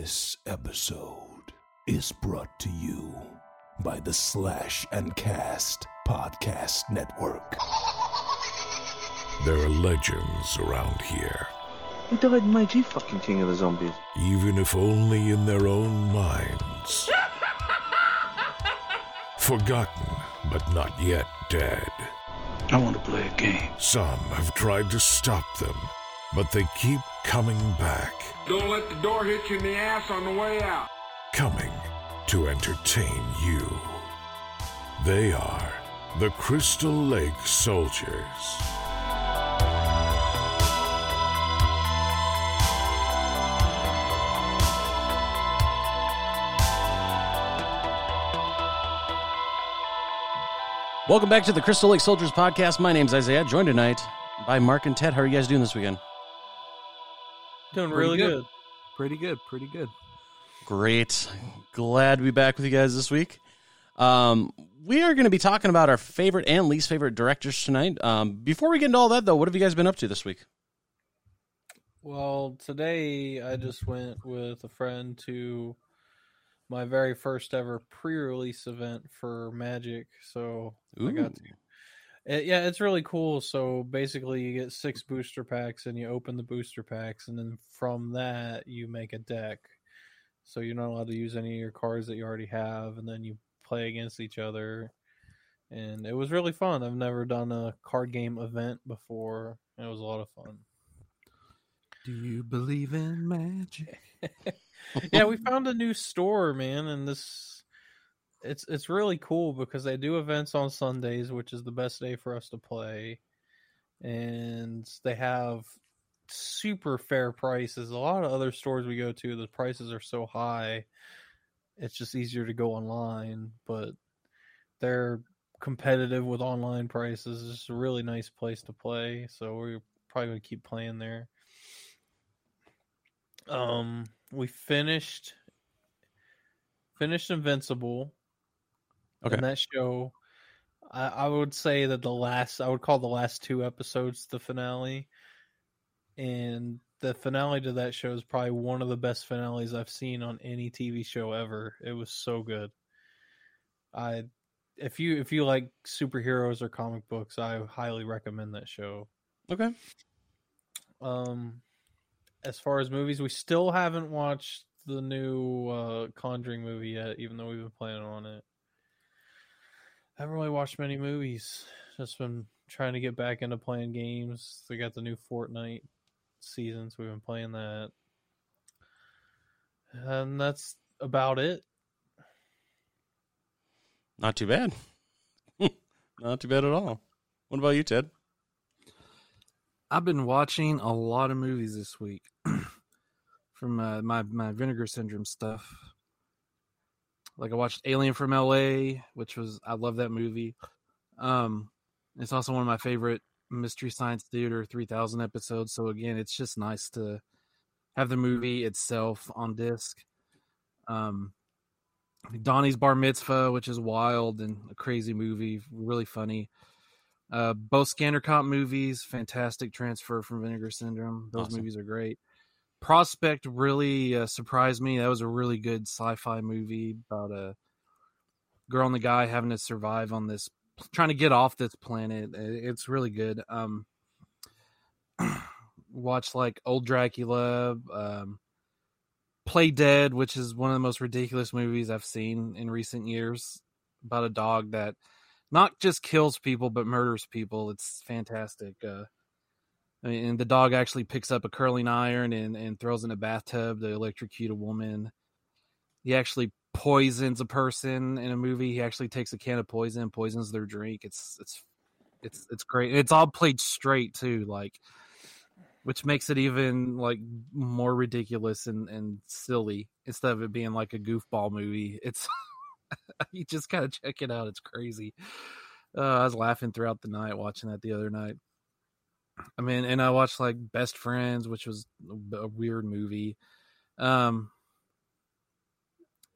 This episode is brought to you by the Slash and Cast Podcast Network. There are legends around here, Who died in Meiji fucking King of the Zombies? even if only in their own minds. Forgotten, but not yet dead. I want to play a game. Some have tried to stop them, but they keep coming back. Don't let the door hit you in the ass on the way out. coming to entertain you. They are the Crystal Lake Soldiers. Welcome back to the Crystal Lake Soldiers podcast. My name's Isaiah, joined tonight by Mark and Ted. How are you guys doing this weekend? Doing Pretty really good. good. Pretty good, pretty good. Great. Glad to be back with you guys this week. Um, we are going to be talking about our favorite and least favorite directors tonight. Um, before we get into all that, though, what have you guys been up to this week? Well, today I just went with a friend to my very first ever pre-release event for Magic. So I got to. It, yeah, it's really cool. So basically, you get six booster packs, and you open the booster packs, and then from that you make a deck. So you're not allowed to use any of your cards that you already have, and then you play against each other. And it was really fun. I've never done a card game event before. and It was a lot of fun. Do you believe in magic? yeah, we found a new store, man, and this it's it's really cool because they do events on Sundays, which is the best day for us to play. And they have super fair prices. A lot of other stores we go to, the prices are so high. It's just easier to go online, but they're competitive with online prices. It's a really nice place to play, so we're probably going to keep playing there. Um, we finished finished Invincible. Okay. And that show, I, I would say that the last, I would call the last two episodes the finale, and the finale to that show is probably one of the best finales I've seen on any TV show ever. It was so good. I, if you if you like superheroes or comic books, I highly recommend that show. Okay. Um, as far as movies, we still haven't watched the new uh, Conjuring movie yet, even though we've been planning on it. Haven't really watched many movies. Just been trying to get back into playing games. They got the new Fortnite season, so we've been playing that. And that's about it. Not too bad. Not too bad at all. What about you, Ted? I've been watching a lot of movies this week from uh, my my Vinegar Syndrome stuff. Like I watched Alien from L.A., which was I love that movie. Um, it's also one of my favorite Mystery Science Theater 3000 episodes. So again, it's just nice to have the movie itself on disc. Um, Donnie's Bar Mitzvah, which is wild and a crazy movie, really funny. Uh, both Scanner Cop movies, fantastic transfer from Vinegar Syndrome. Those Awesome. movies are great. Prospect really uh, surprised me. That was a really good sci-fi movie about a girl and the guy having to survive on this, trying to get off this planet. It's really good. Um, watch like Old Dracula, um, Play Dead, which is one of the most ridiculous movies I've seen in recent years about a dog that not just kills people but murders people. It's fantastic. Uh, and the dog actually picks up a curling iron and, and throws in a bathtub to electrocute a woman. He actually poisons a person in a movie. He actually takes a can of poison, poisons their drink. It's it's it's it's great. It's all played straight too, like which makes it even like more ridiculous and, and silly instead of it being like a goofball movie. It's you just gotta check it out. It's crazy. Uh, I was laughing throughout the night watching that the other night. I mean, and I watched like Best Friends, which was a, weird movie. Um,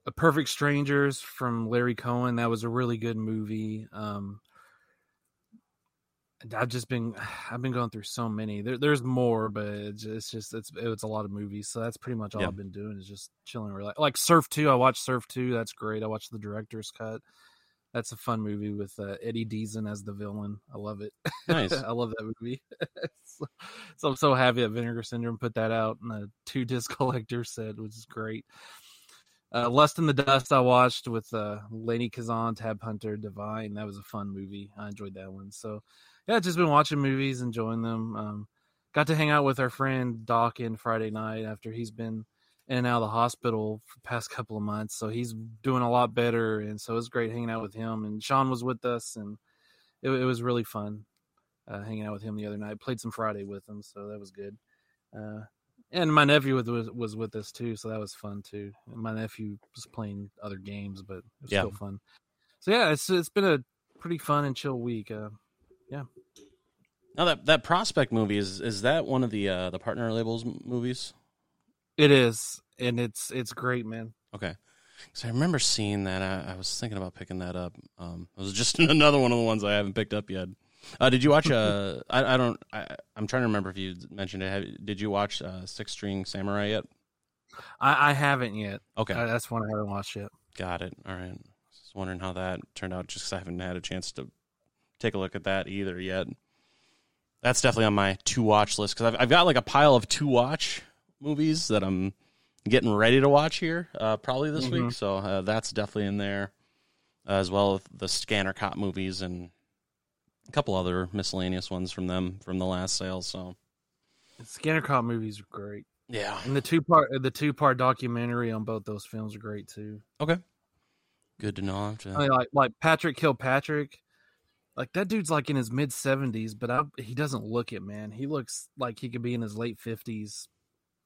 A Perfect Strangers from Larry Cohen. That was a really good movie. Um, I've just been I've been going through so many. There, there's more, but it's just, it's just it's it's a lot of movies. So that's pretty much all Yeah. I've been doing is just chilling. Relax. Like Surf Two, I watched Surf Two. That's great. I watched the director's cut. That's a fun movie with uh, Eddie Deezen as the villain. I love it. Nice. I love that movie. so, so I'm so happy that Vinegar Syndrome put that out and a two disc collector set, which is great. Uh, Lust in the Dust I watched with uh, Lainie Kazan, Tab Hunter, Divine. That was a fun movie. I enjoyed that one. So yeah, just been watching movies, enjoying them. Um, got to hang out with our friend Dawkin Friday night after he's been in and out of the hospital for the past couple of months. So he's doing a lot better, and so it was great hanging out with him. And Sean was with us, and it, it was really fun uh, hanging out with him the other night. Played some Friday with him, so that was good. Uh, and my nephew was, was was with us too, so that was fun too. My nephew was playing other games, but it was Yeah. still fun. So yeah, it's it's been a pretty fun and chill week. Uh, yeah. Now that that prospect movie is is that one of the uh, the partner labels movies? It is, and it's it's great, man. Okay, because I remember seeing that. I, I was thinking about picking that up. Um, it was just another one of the ones I haven't picked up yet. Uh, did you watch? Uh, I, I don't. I, I'm trying to remember if you mentioned it. Have, did you watch uh, Six String Samurai yet? I, I haven't yet. Okay, Uh, that's one I haven't watched yet. got it. All right. Just wondering how that turned out. Just cause I haven't had a chance to take a look at that either yet. That's definitely on my to watch list because I've, I've got like a pile of to watch movies that I'm getting ready to watch here uh, probably this week. Mhm. So uh, that's definitely in there, uh, as well as the Scanner Cop movies and a couple other miscellaneous ones from them from the last sale. So Scanner Cop movies are great, yeah, and the two part the two part documentary on both those films are great too. okay, good to know. To- I mean, like like Patrick Kilpatrick, like that dude's like in his mid seventies, but I, he doesn't look it, man. He looks like he could be in his late fifties,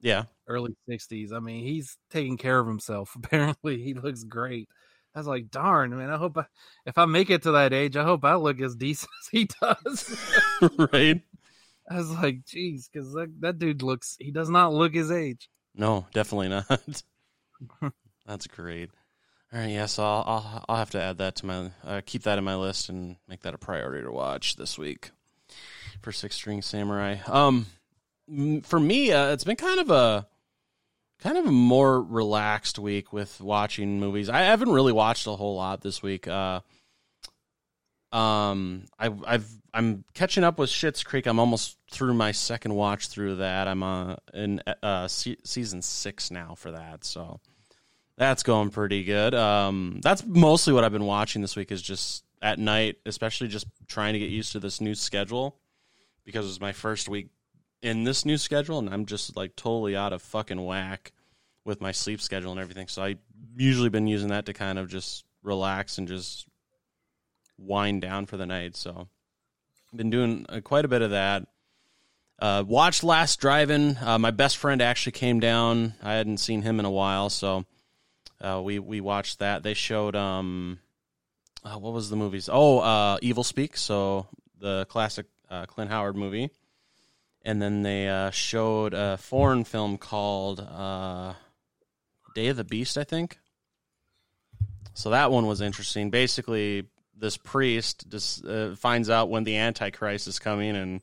yeah, early sixties. I mean, he's taking care of himself. Apparently, he looks great. I was like, darn, man. I hope I, if I make it to that age, I hope I look as decent as he does. right. I was like, geez, because that, that dude looks, he does not look his age. No, definitely not. That's great. All right, yeah, so I'll I'll, I'll have to add that to my uh, keep that in my list and make that a priority to watch this week for Six String Samurai. Um, for me, uh, it's been kind of a kind of a more relaxed week with watching movies. I haven't really watched a whole lot this week. Uh, um, I've I've I'm catching up with Schitt's Creek. I'm almost through my second watch through that. I'm uh in uh se- season six now for that, so that's going pretty good. Um, that's mostly what I've been watching this week is just at night, especially just trying to get used to this new schedule because it was my first week in this new schedule, and I'm just like totally out of fucking whack with my sleep schedule and everything. So I usually been using that to kind of just relax and just wind down for the night. So been doing uh, quite a bit of that. Uh, watched Last Drive-In. Uh, my best friend actually came down. I hadn't seen him in a while, so uh, we we watched that. They showed um, uh, what was the movies? Oh, uh, Evilspeak. So the classic Clint Howard movie, and then they uh, showed a foreign film called uh, Day of the Beast, I think. So that one was interesting. Basically, this priest just uh, finds out when the Antichrist is coming and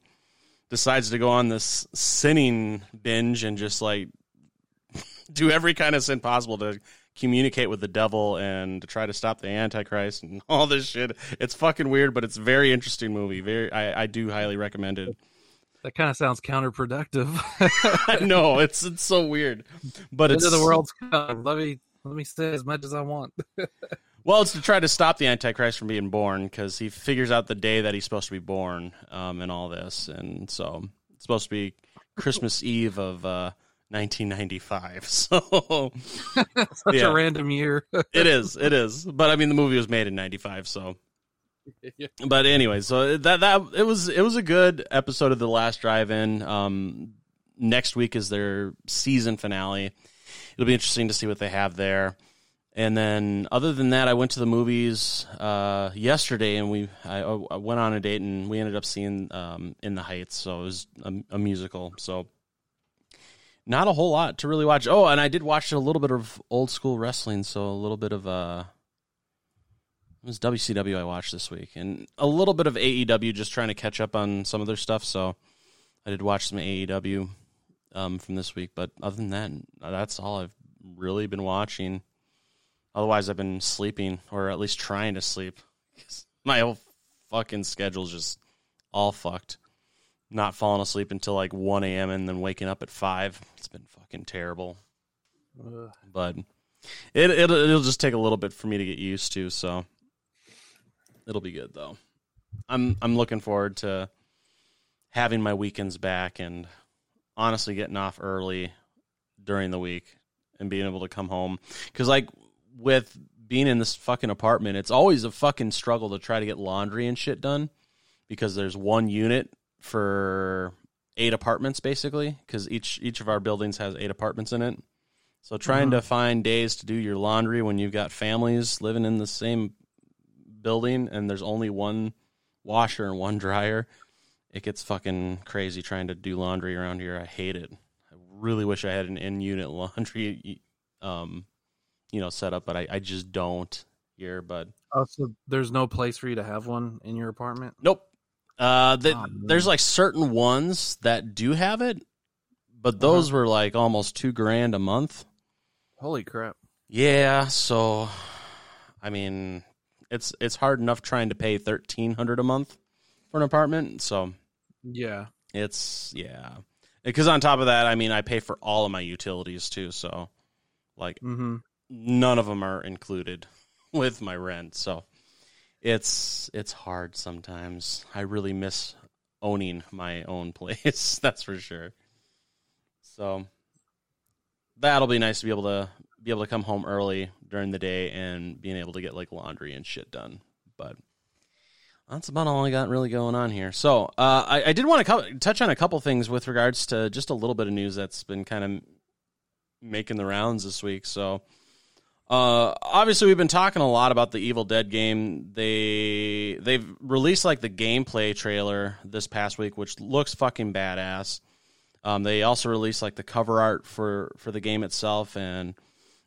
decides to go on this sinning binge and just like do every kind of sin possible to communicate with the devil and to try to stop the Antichrist and all this shit. It's fucking weird, but it's very interesting movie. Very, I, I do highly recommend it. That kind of sounds counterproductive. I know it's it's so weird, but End it's of the world's come. Let me let me say as much as I want. Well, it's to try to stop the Antichrist from being born because he figures out the day that he's supposed to be born um, and all this. And so it's supposed to be Christmas Eve of uh, 1995. So Such Yeah. a random year. it is. It is. But I mean, the movie was made in 95. So. But anyway, so that that it was it was a good episode of the last drive-in. Um, next week is their season finale. It'll be interesting to see what they have there. And then, other than that, I went to the movies uh, yesterday, and we I, I went on a date, and we ended up seeing um, In the Heights. So it was a, a musical. So not a whole lot to really watch. Oh, and I did watch a little bit of old school wrestling. So a little bit of uh, It was WCW I watched this week, and a little bit of AEW, just trying to catch up on some of their stuff. So I did watch some AEW um, from this week, but other than that, that's all I've really been watching. Otherwise, I've been sleeping, or at least trying to sleep. My whole fucking schedule's just all fucked. Not falling asleep until like 1 a.m. and then waking up at 5. It's been fucking terrible. Ugh. But it, it, it'll just take a little bit for me to get used to, so it'll be good, though. I'm, I'm looking forward to having my weekends back and honestly getting off early during the week and being able to come home. Because, like, with being in this fucking apartment, it's always a fucking struggle to try to get laundry and shit done because there's one unit for eight apartments basically because each each of our buildings has eight apartments in it. So trying mm-hmm. to find days to do your laundry when you've got families living in the same building and there's only one washer and one dryer, it gets fucking crazy trying to do laundry around here. I hate it. I really wish I had an in-unit laundry um you know set up, but I, I just don't here, but Oh, so there's no place for you to have one in your apartment? Nope. Uh, the, Oh, there's like certain ones that do have it, but those were like almost two grand a month. Holy crap! Yeah, so I mean, it's it's hard enough trying to pay thirteen hundred a month for an apartment. So Yeah, it's yeah, because on top of that, I mean, I pay for all of my utilities too. So like mm-hmm. none of them are included with my rent so it's it's hard sometimes i really miss owning my own place that's for sure so that'll be nice to be able to be able to come home early during the day and being able to get like laundry and shit done but that's about all I got really going on here. So uh, I, I did want to co- touch on a couple things with regards to just a little bit of news that's been kind of making the rounds this week. So uh, obviously, we've been talking a lot about the Evil Dead game. They they've released like the gameplay trailer this past week, which looks fucking badass. Um, they also released like the cover art for for the game itself, and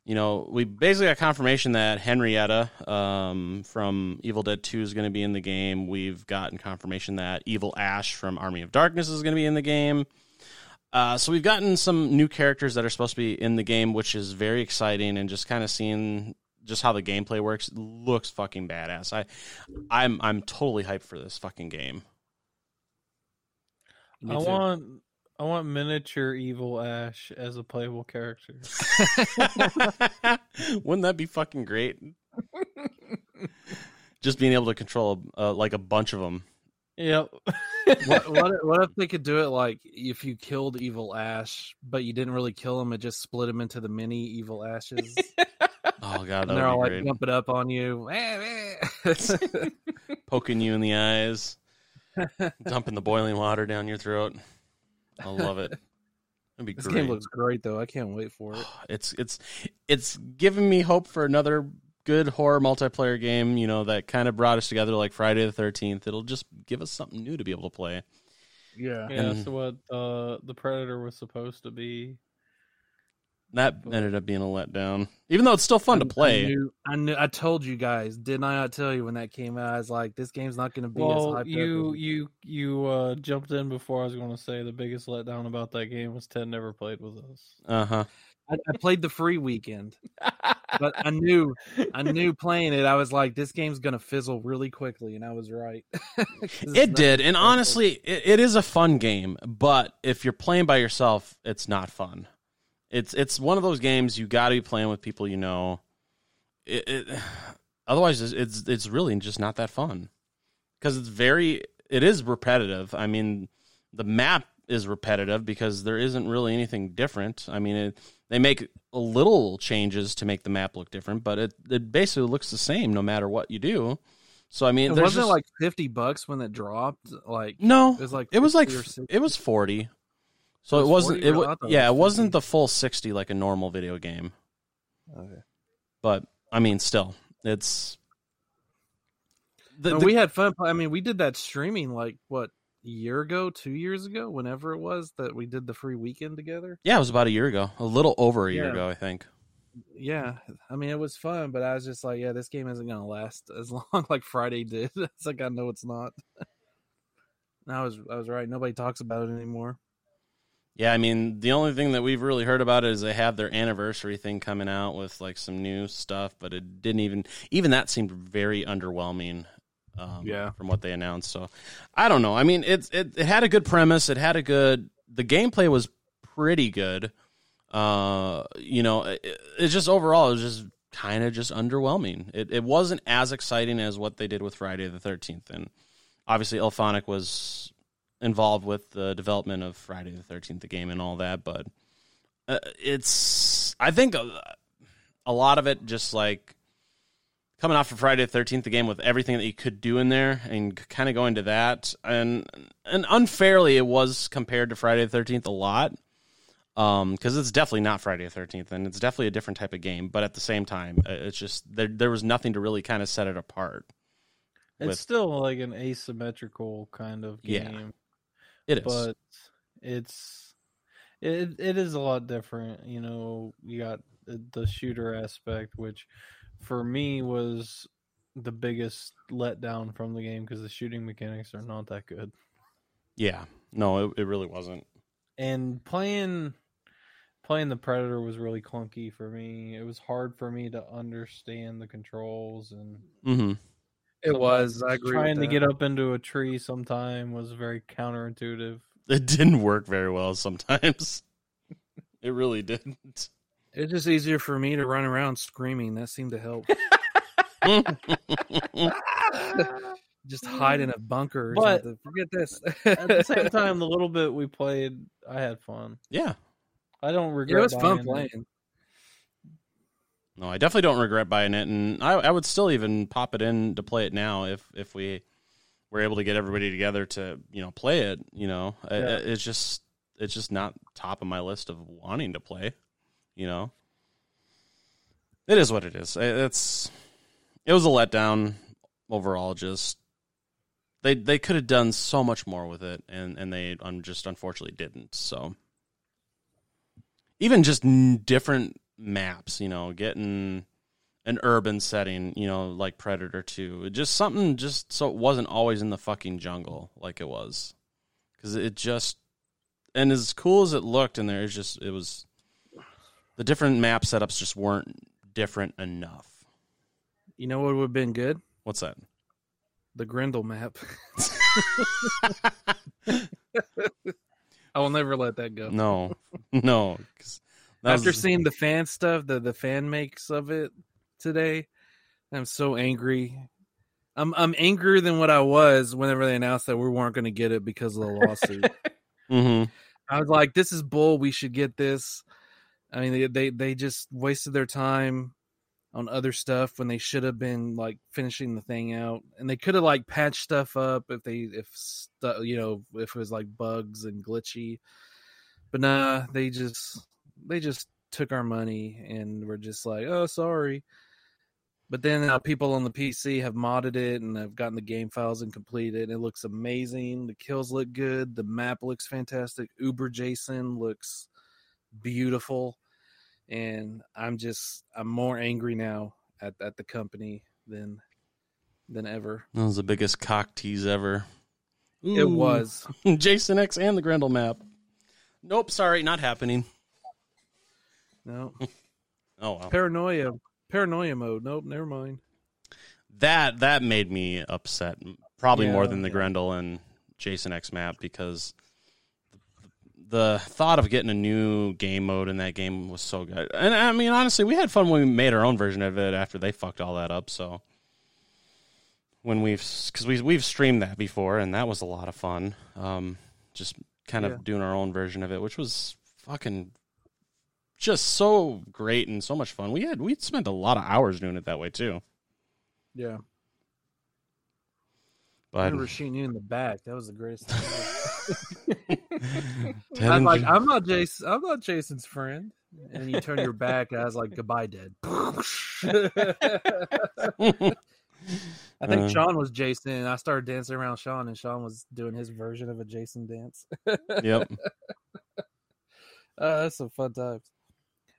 you know we basically got confirmation that Henrietta um, from Evil Dead Two is going to be in the game. We've gotten confirmation that Evil Ash from Army of Darkness is going to be in the game. Uh, so we've gotten some new characters that are supposed to be in the game, which is very exciting, and just kind of seeing just how the gameplay works looks fucking badass. I, I'm I'm totally hyped for this fucking game. I want I want miniature evil Ash as a playable character. Wouldn't that be fucking great? just being able to control uh, like a bunch of them. Yep. what, what, if- what if they could do it like if you killed evil Ash, but you didn't really kill him, it just split him into the mini evil Ashes, Oh god, and they're all like be jumping up on you. Poking you in the eyes, dumping the boiling water down your throat. I love it. That'd be this great. game looks great though. I can't wait for it. it's it's it's giving me hope for another good horror multiplayer game. You know that kind of brought us together like Friday the Thirteenth. It'll just give us something new to be able to play. Yeah. Yeah, And- so what uh the Predator was supposed to be. That ended up being a letdown, even though it's still fun to play. I knew, I knew. I told you guys, didn't I? Not tell you when that came out. I was like, this game's not going to be as Well, hyped you up. as- you you uh jumped in before I was going to say the biggest letdown about that game was Ted never played with us. Uh huh. I, I played the free weekend, but I knew, I knew playing it. I was like, this game's going to fizzle really quickly, and I was right. It did, and honestly, it, it is a fun game. But if you're playing by yourself, it's not fun. It's it's one of those games you got to be playing with people you know. It, it, otherwise, it's, it's it's really just not that fun because it's very it is repetitive. I mean, the map is repetitive because there isn't really anything different. I mean, it, they make a little changes to make the map look different, but it it basically looks the same no matter what you do. So I mean, It wasn't just- like fifty bucks when it dropped. Like no, it was like it was like 50 or f- 60. it was 40 so It it, was wasn't it Really? wa- it yeah it was wasn't the full 60 like a normal video game Okay. but i mean still it's the, No, the- we had fun. I mean, we did that streaming like what a year ago, two years ago, whenever it was that we did the free weekend together. yeah it was about a year ago a little over a year Yeah. ago i think yeah, I mean it was fun, but I was just like, yeah, this game isn't gonna last as long like Friday did. it's like I know it's not. I was I was right. Nobody talks about it anymore. Yeah, I mean, the only thing that we've really heard about is they have their anniversary thing coming out with like some new stuff, but it didn't even even that seemed very underwhelming. Um, Yeah. from what they announced. So I don't know. I mean, it, it it had a good premise. It had a good. The gameplay was pretty good. Uh, you know, it, it's just overall it was just kind of just underwhelming. It it wasn't as exciting as what they did with Friday the Thirteenth, and obviously IllFonic was involved with the development of Friday the Thirteenth, the game, and all that. But uh, it's I think a, a lot of it just like coming off of Friday the Thirteenth, the game with everything that you could do in there, and kind of going to that, and and unfairly it was compared to Friday the Thirteenth a lot. Um, because it's definitely not Friday the Thirteenth, and it's definitely a different type of game. But at the same time, uh, it's just there. There was nothing to really kind of set it apart. It's with- still like an asymmetrical kind of Yeah, game. It is. but it's it it is a lot different. You know, you got the, the shooter aspect, which for me was the biggest letdown from the game because the shooting mechanics are not that good. yeah, no, it, it really wasn't. And playing playing the Predator was really clunky for me. It was hard for me to understand the controls and hmm It was. I agree. trying to get up into a tree sometime was very counterintuitive. It didn't work very well sometimes. it really didn't. It's just easier for me to run around screaming. That seemed to help. just hide in a bunker or But- something. Forget this. At the same time, the little bit we played, I had fun. yeah, I don't regret. it regret. was fun buying it. No, I definitely don't regret buying it, and I, I would still even pop it in to play it now if if we were able to get everybody together to you know play it. You know, Yeah. it's just it's just not top of my list of wanting to play. You know, it is what it is. It- It's it was a letdown overall. Just they they could have done so much more with it, and and they um, just unfortunately didn't. So even just n- different maps, you know, getting an urban setting, you know, like Predator 2. Just something just so it wasn't always in the fucking jungle like it was. Cuz it just and as cool as it looked in there, it's just it was the different map setups just weren't different enough. You know what would have been good? What's that? The Grendel map. I will never let that go. No. No. 'cause After was- seeing the fan stuff, the the fan makes of it today, I'm so angry. I'm I'm angrier than what I was whenever they announced that we weren't going to get it because of the lawsuit. Mhm. I was like, "This is bull. We should get this." I mean, they they, they just wasted their time on other stuff when they should have been like finishing the thing out, and they could have like patched stuff up if they if stu- you know if it was like bugs and glitchy. But nah, they just they just took our money and were just like, "Oh, sorry." But then uh, people on the PC have modded it and have gotten the game files and completed. It looks amazing. The kills look good. The map looks fantastic. Uber Jason looks beautiful. And I'm just I'm more angry now at, at the company than than ever. That was the biggest cock tease ever. It was. Jason X and the Grendel map. Nope, sorry, not happening. No. Oh well. Paranoia paranoia mode. Nope, never mind. That that made me upset, probably more than the yeah. Grendel and Jason X map because the thought of getting a new game mode in that game was so good. And I mean, honestly, we had fun when we made our own version of it after they fucked all that up. So when we've because we we've streamed that before and that was a lot of fun. Um, just kind of Yeah. doing our own version of it, which was fucking just so great and so much fun. We had we spent a lot of hours doing it that way too. Yeah. I But remember shooting you in the back. That was the greatest thing. I'm like, I'm not Jason. I'm not Jason's friend. And you turn your back, and I was like, goodbye, dead. I think Uh. Sean was Jason, and I started dancing around Sean, and Sean was doing his version of a Jason dance. yep. Uh, that's some fun times.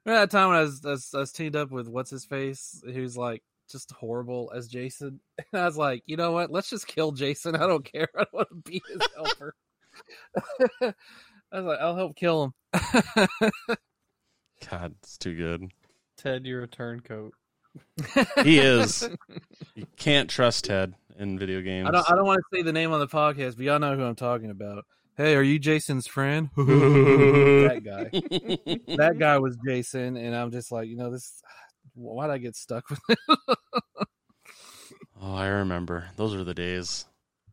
Remember that time when I was, I was I was teamed up with what's his face, who's like just horrible as Jason. And I was like, you know what? Let's just kill Jason. I don't care. I don't want to be his helper. I was like, I'll help kill him. God, it's too good. Ted, you're a turncoat. He is. you can't trust Ted in video games. I don't. I don't want to say the name on the podcast, but y'all know who I'm talking about. Hey, are you Jason's friend? that guy. That guy was Jason, and I'm just like, you know, this. Why'd I get stuck with it? Oh, I remember. Those are the days.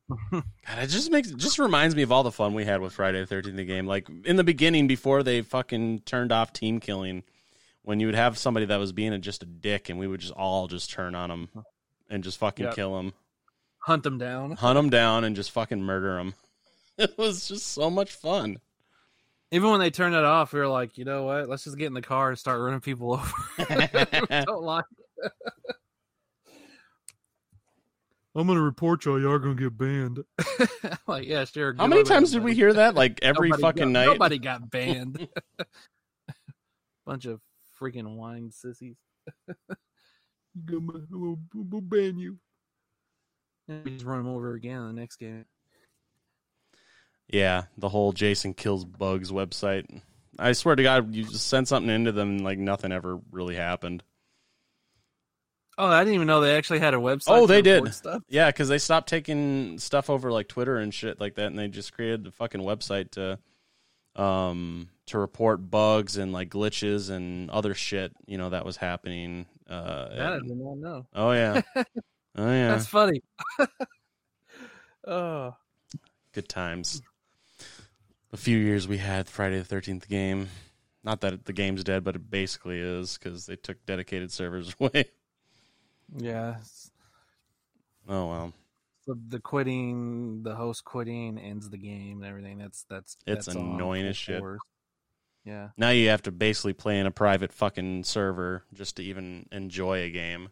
God, it just makes it just reminds me of all the fun we had with Friday the Thirteenth the game. Like in the beginning, before they fucking turned off team killing, when you would have somebody that was being a, just a dick, and we would just all just turn on them and just fucking Yep. kill them, Hunt them down. hunt them down, and just fucking murder them. It was just so much fun. Even when they turned it off, we were like, you know what? Let's just get in the car and start running people over. don't like. I'm gonna report y'all. Y'all gonna get banned. like, yeah, sure. How many times did we hear that? Like every Nobody fucking got- night. Nobody got banned. Bunch of freaking wine sissies. we'll, we'll ban you. We just run them over again in the next game. Yeah, the whole Jason kills bugs website. I swear to God, you just send something into them, and like nothing ever really happened. Oh, I didn't even know they actually had a website. Oh, they did. Stuff. Yeah, because they stopped taking stuff over like Twitter and shit like that, and they just created the fucking website to, um, to report bugs and like glitches and other shit. You know that was happening. Uh, That I did not know. oh yeah, oh yeah, That's funny. oh, good times. The few years we had Friday the Thirteenth game. Not that the game's dead, but it basically is because they took dedicated servers away. yeah. Oh well, The, the quitting, the host quitting ends the game and everything. That's that's It's that's annoying as shit. force. Yeah. now you have to basically play in a private fucking server just to even enjoy a game.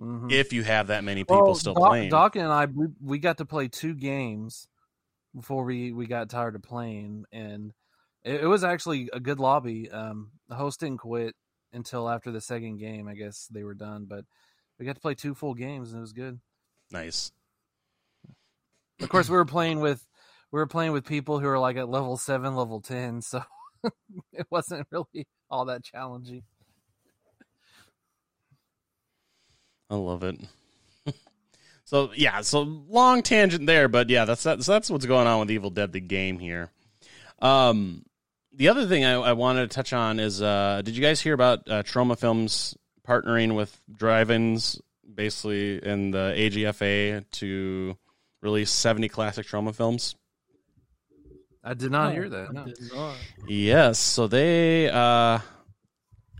Mhm. If you have that many people Well, still Doc, playing, Doc and I, we got to play two games before we, we got tired of playing, and it, it was actually a good lobby. Um, the host didn't quit until after the second game. I guess they were done, but we got to play two full games, and it was good. nice. Of course, we were playing with we were playing with people who are like at level seven, level ten, so it wasn't really all that challenging. I love it. So yeah, so long tangent there, but yeah, that's that's that's what's going on with Evil Dead the game here. Um, the other thing I, I wanted to touch on is, uh, did you guys hear about uh, Troma Films partnering with Drive-ins, basically in the AGFA to release seventy classic Troma films? I did not Oh, hear that. No. not. Yes, so they uh,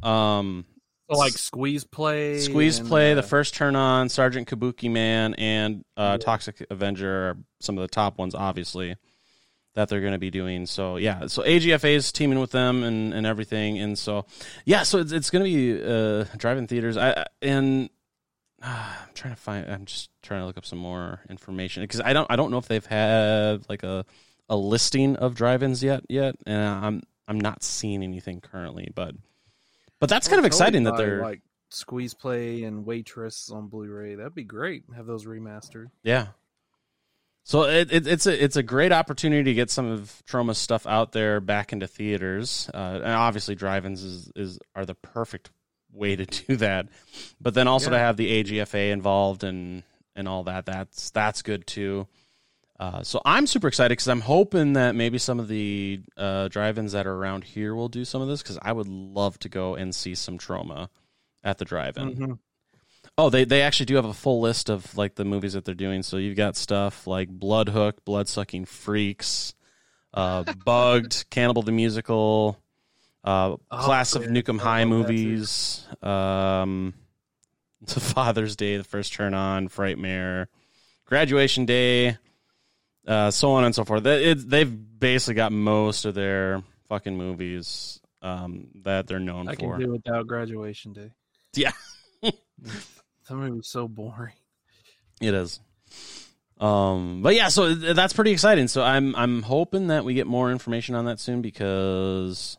um, So like squeeze play, Squeeze and, Play, uh, the first turn on, Sergeant Kabuki Man, and uh, Toxic Avenger are some of the top ones, obviously, that they're going to be doing. So, yeah, so AGFA is teaming with them and, and everything. And so, yeah, so it's, it's going to be uh, driving theaters. I I- And uh, I'm trying to find, I'm just trying to look up some more information because I don't, I don't know if they've had like a, a listing of drive-ins yet, yet. And I'm, I'm not seeing anything currently, but, but that's kind of exciting that they're, like squeeze play and waitress on Blu-ray. That'd be great. Have those remastered. Yeah. So it, it, it's a it's a great opportunity to get some of Troma's stuff out there back into theaters, uh, and obviously drive-ins is, is are the perfect way to do that. But then also to have the AGFA involved and and all that that's that's good too. Uh, so I'm super excited because I'm hoping that maybe some of the uh, drive-ins that are around here will do some of this because I would love to go and see some Troma at the drive-in. Mhm. Oh, they they actually do have a full list of like the movies that they're doing. So you've got stuff like Blood Hook, Blood Sucking Freaks, uh, Bugged, Cannibal the Musical, uh, Class of. Nukem High love that too. movies, um, the Father's Day, the first turn on, Frightmare, Graduation Day, uh, so on and so forth. They, it, they've basically got most of their fucking movies um, that they're known I for. can do without graduation day. Yeah. That movie was so boring. It is. Um, but yeah, so that's pretty exciting. So I'm I'm hoping that we get more information on that soon because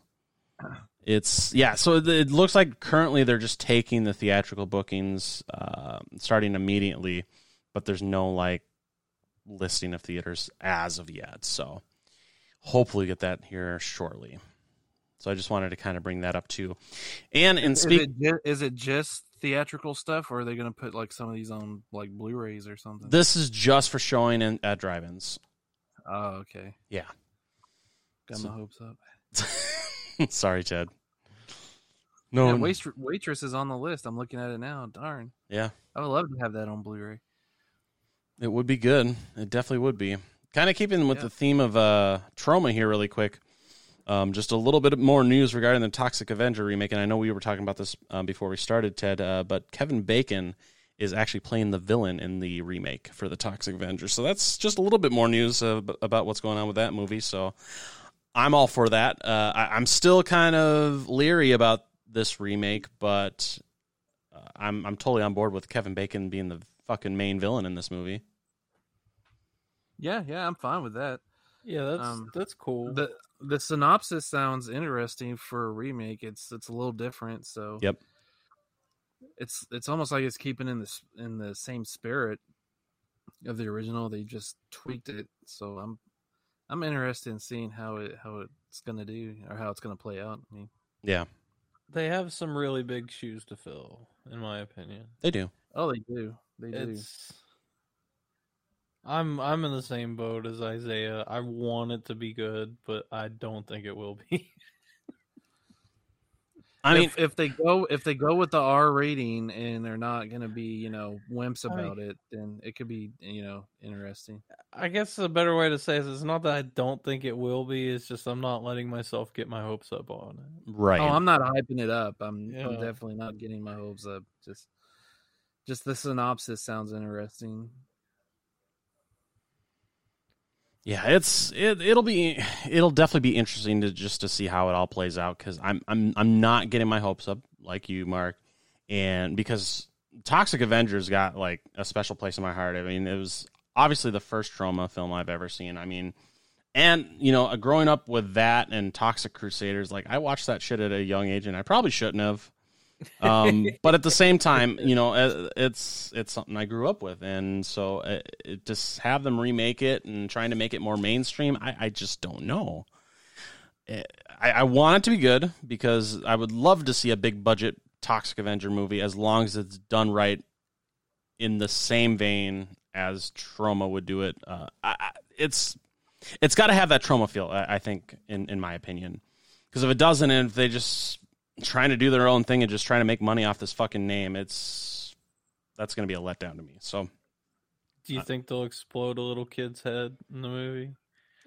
it's yeah. So it looks like currently they're just taking the theatrical bookings, uh, starting immediately, but there's no like listing of theaters as of yet. So hopefully get that here shortly. So I just wanted to kind of bring that up too. And in speak, is it, is it just theatrical stuff, or are they going to put like some of these on like Blu-rays or something? this is just for showing in, at drive-ins. oh, okay. Yeah. Got So- my hopes up. Sorry, Ted. No, yeah, Waitress, Waitress is on the list. I'm looking at it now. Darn. yeah, I would love to have that on Blu-ray. It would be good. It definitely would be. Kind of keeping with Yeah. the theme of uh, Troma here, really quick. Um, just a little bit more news regarding the Toxic Avenger remake, and I know we were talking about this um, before we started, Ted. Uh, but Kevin Bacon is actually playing the villain in the remake for the Toxic Avenger, so that's just a little bit more news uh, about what's going on with that movie. So I'm all for that. Uh, I, I'm still kind of leery about this remake, but uh, I'm I'm totally on board with Kevin Bacon being the fucking main villain in this movie. Yeah, yeah, I'm fine with that. Yeah, that's Um, that's cool. the The synopsis sounds interesting for a remake. It's it's a little different, so Yep. It's it's almost like it's keeping in the in the same spirit of the original. They just tweaked it, so I'm I'm interested in seeing how it how it's gonna do or how it's gonna play out. I mean, Yeah, they have some really big shoes to fill, in my opinion. they do. oh, they do, they do. It's I'm I'm in the same boat as Isaiah. I want it to be good, but I don't think it will be. I mean, if, if they go if they go with the R rating and they're not going to be you know wimps I mean- about it, then it could be you know interesting. I guess a better way to say it is not that I don't think it will be. It's just I'm not letting myself get my hopes up on it. right. Oh, I'm not hyping it up. I'm I'm definitely not getting my hopes up. Just just the synopsis sounds interesting. Yeah, it's it it'll be it'll definitely be interesting to just to see how it all plays out because I'm I'm I'm not getting my hopes up like you, Mark, and because Toxic Avengers got like a special place in my heart. I mean, it was obviously the first Troma film I've ever seen. I mean, and you know, uh, growing up with that and Toxic Crusaders, like I watched that shit at a young age, and I probably shouldn't have. Um, but at the same time, you know, it's it's something I grew up with, and so uh, it, just have them remake it and trying to make it more mainstream. I, I just don't know. Uh, I, I want it to be good because I would love to see a big budget Toxic Avenger movie as long as it's done right in the same vein as Troma would do it. Uh, I, I- it's it's got to have that Troma feel. I, I think, in in my opinion, because if it doesn't, and if they just trying to do their own thing and just trying to make money off this fucking name, it's that's going to be a letdown to me. So Do you uh, think they'll explode a little kid's head in the movie?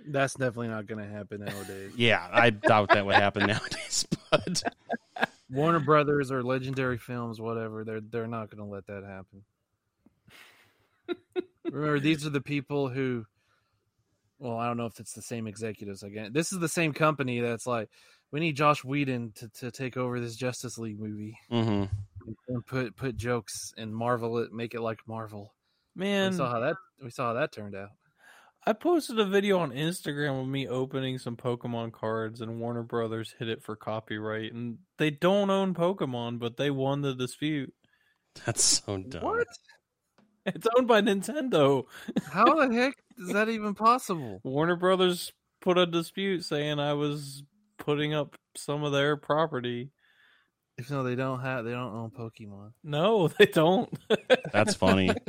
That's definitely not going to happen nowadays. yeah, I doubt that would happen nowadays. But Warner Brothers or Legendary Films, whatever, they're they're not going to let that happen. Remember, these are the people who. Well, I don't know if it's the same executives again. This is the same company that's like, we need Joss Whedon to, to take over this Justice League movie mhm. and put put jokes and Marvel it, make it like Marvel. Man, we saw how that we saw how that turned out. I posted a video on Instagram of me opening some Pokemon cards, and Warner Brothers hit it for copyright. And they don't own Pokemon, but they won the dispute. that's so dumb. What? It's owned by Nintendo. How the heck is that even possible? Warner Brothers put a dispute saying I was putting up some of their property. If no, they don't have they don't own Pokemon. No, they don't. That's funny.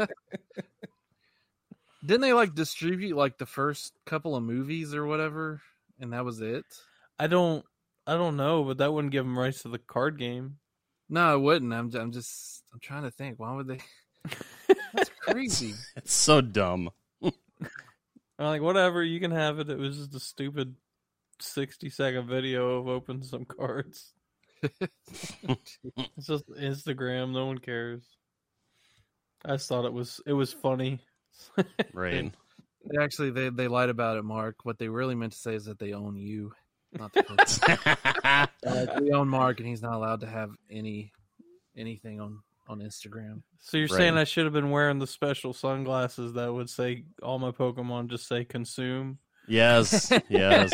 Didn't they like distribute like the first couple of movies or whatever, and that was it? I don't. I don't know, but that wouldn't give them rights to the card game. No, it wouldn't. I'm I'm just I'm trying to think. Why would they? That's crazy. it's so dumb. I'm like, whatever, you can have it. It was just a stupid sixty second video of opening some cards. It's just Instagram. No one cares. I just thought it was it was funny. Right. Actually, they they lied about it, Mark. What they really meant to say is that they own you, not the Pokemon. Uh, we own Mark, and he's not allowed to have any anything on on Instagram. So you're Right. saying I should have been wearing the special sunglasses that would say all my Pokemon just say consume? Yes, yes.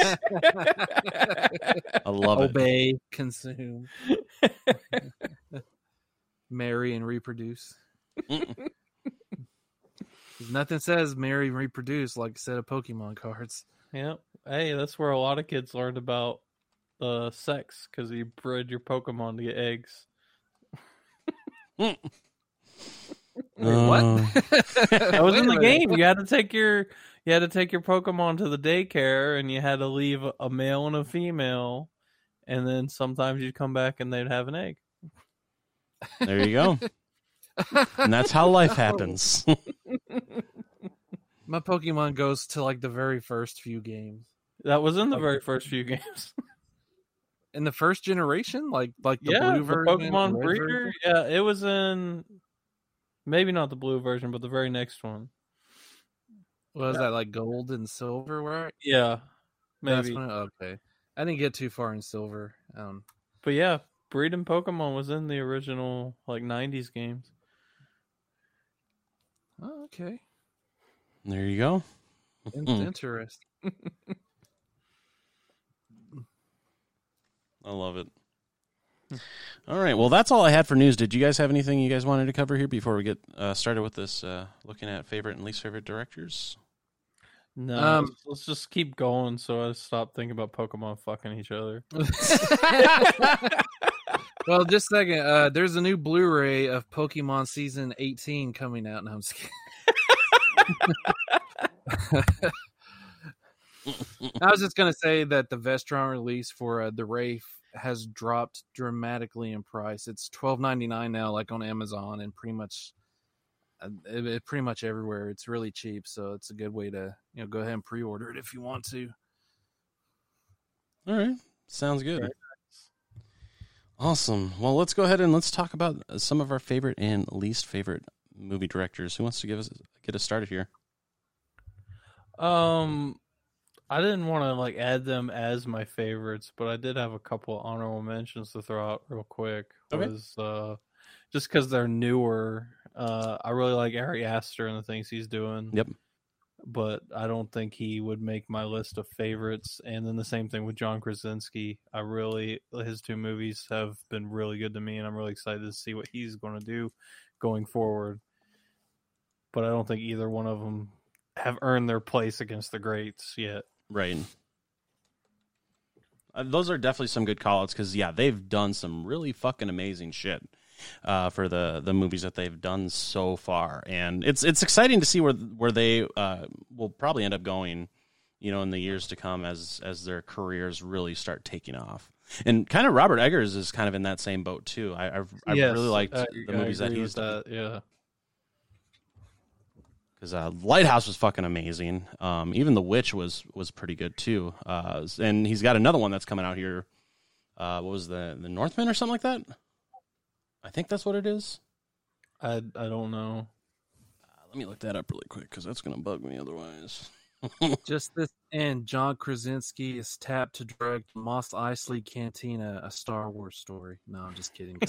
I love it. Obey, consume, marry, and reproduce. Nothing says marry and reproduce like a set of Pokemon cards. Yep. Hey, that's where a lot of kids learned about uh, sex because you bred your Pokemon to get eggs. Wait, Uh, what? That was in the minute. game. You had to take your you had to take your Pokemon to the daycare, and you had to leave a male and a female, and then sometimes you'd come back and they'd have an egg. There you go. and that's how life happens. My Pokemon goes to like the very first few games. That was in the very first few games. In the first generation, like like the yeah, blue the version, Pokemon breeder. version? Yeah, it was in maybe not the blue version, but the very next one. Was that like gold and silver? Where Yeah, That's maybe. when it- okay, I didn't get too far in silver. Um, But yeah, breeding Pokemon was in the original like '90s games. oh, okay, there you go. In- Hmm. interesting. I love it. All right. Well, that's all I had for news. Did you guys have anything you guys wanted to cover here before we get uh, started with this? Uh, looking at favorite and least favorite directors. No, Um, let's, let's just keep going so I stop thinking about Pokemon fucking each other. well, just a second. Uh, there's a new Blu-ray of Pokemon Season 18 coming out. No, I'm just kidding. I was just gonna say that the Vestron release for uh, the Wraith has dropped dramatically in price. It's twelve ninety nine now, like on Amazon, and pretty much, it, it- pretty much everywhere. It's really cheap, so it's a good way to you know go ahead and pre order it if you want to. All right. Sounds good. Awesome. Well, let's go ahead and let's talk about uh, some of our favorite and least favorite movie directors. Who wants to give us get us started here? Um, I didn't want to like add them as my favorites, but I did have a couple honorable mentions to throw out real quick. Okay. Was uh, just because they're newer. Uh, I really like Ari Aster and the things he's doing. Yep. But I don't think he would make my list of favorites. And then the same thing with John Krasinski. I really his two movies have been really good to me, and I'm really excited to see what he's going to do going forward. But I don't think either one of them have earned their place against the greats yet. Right. Uh, those are definitely some good callouts because yeah, they've done some really fucking amazing shit uh, for the the movies that they've done so far, and it's it's exciting to see where where they uh, will probably end up going, you know, in the years to come as as their careers really start taking off. And kind of Robert Eggers is kind of in that same boat too. I I've, I Yes, really liked I- the movies that he's done that, Yeah. because uh, Lighthouse was fucking amazing. Um, even The Witch was was pretty good too. Uh, and he's got another one that's coming out here. Uh, what was the the Northman or something like that? I think that's what it is. I I don't know. Uh, let me look that up really quick because that's gonna bug me otherwise. Just this and John Krasinski is tapped to direct Mos Eisley Cantina, a Star Wars story. No, I'm just kidding.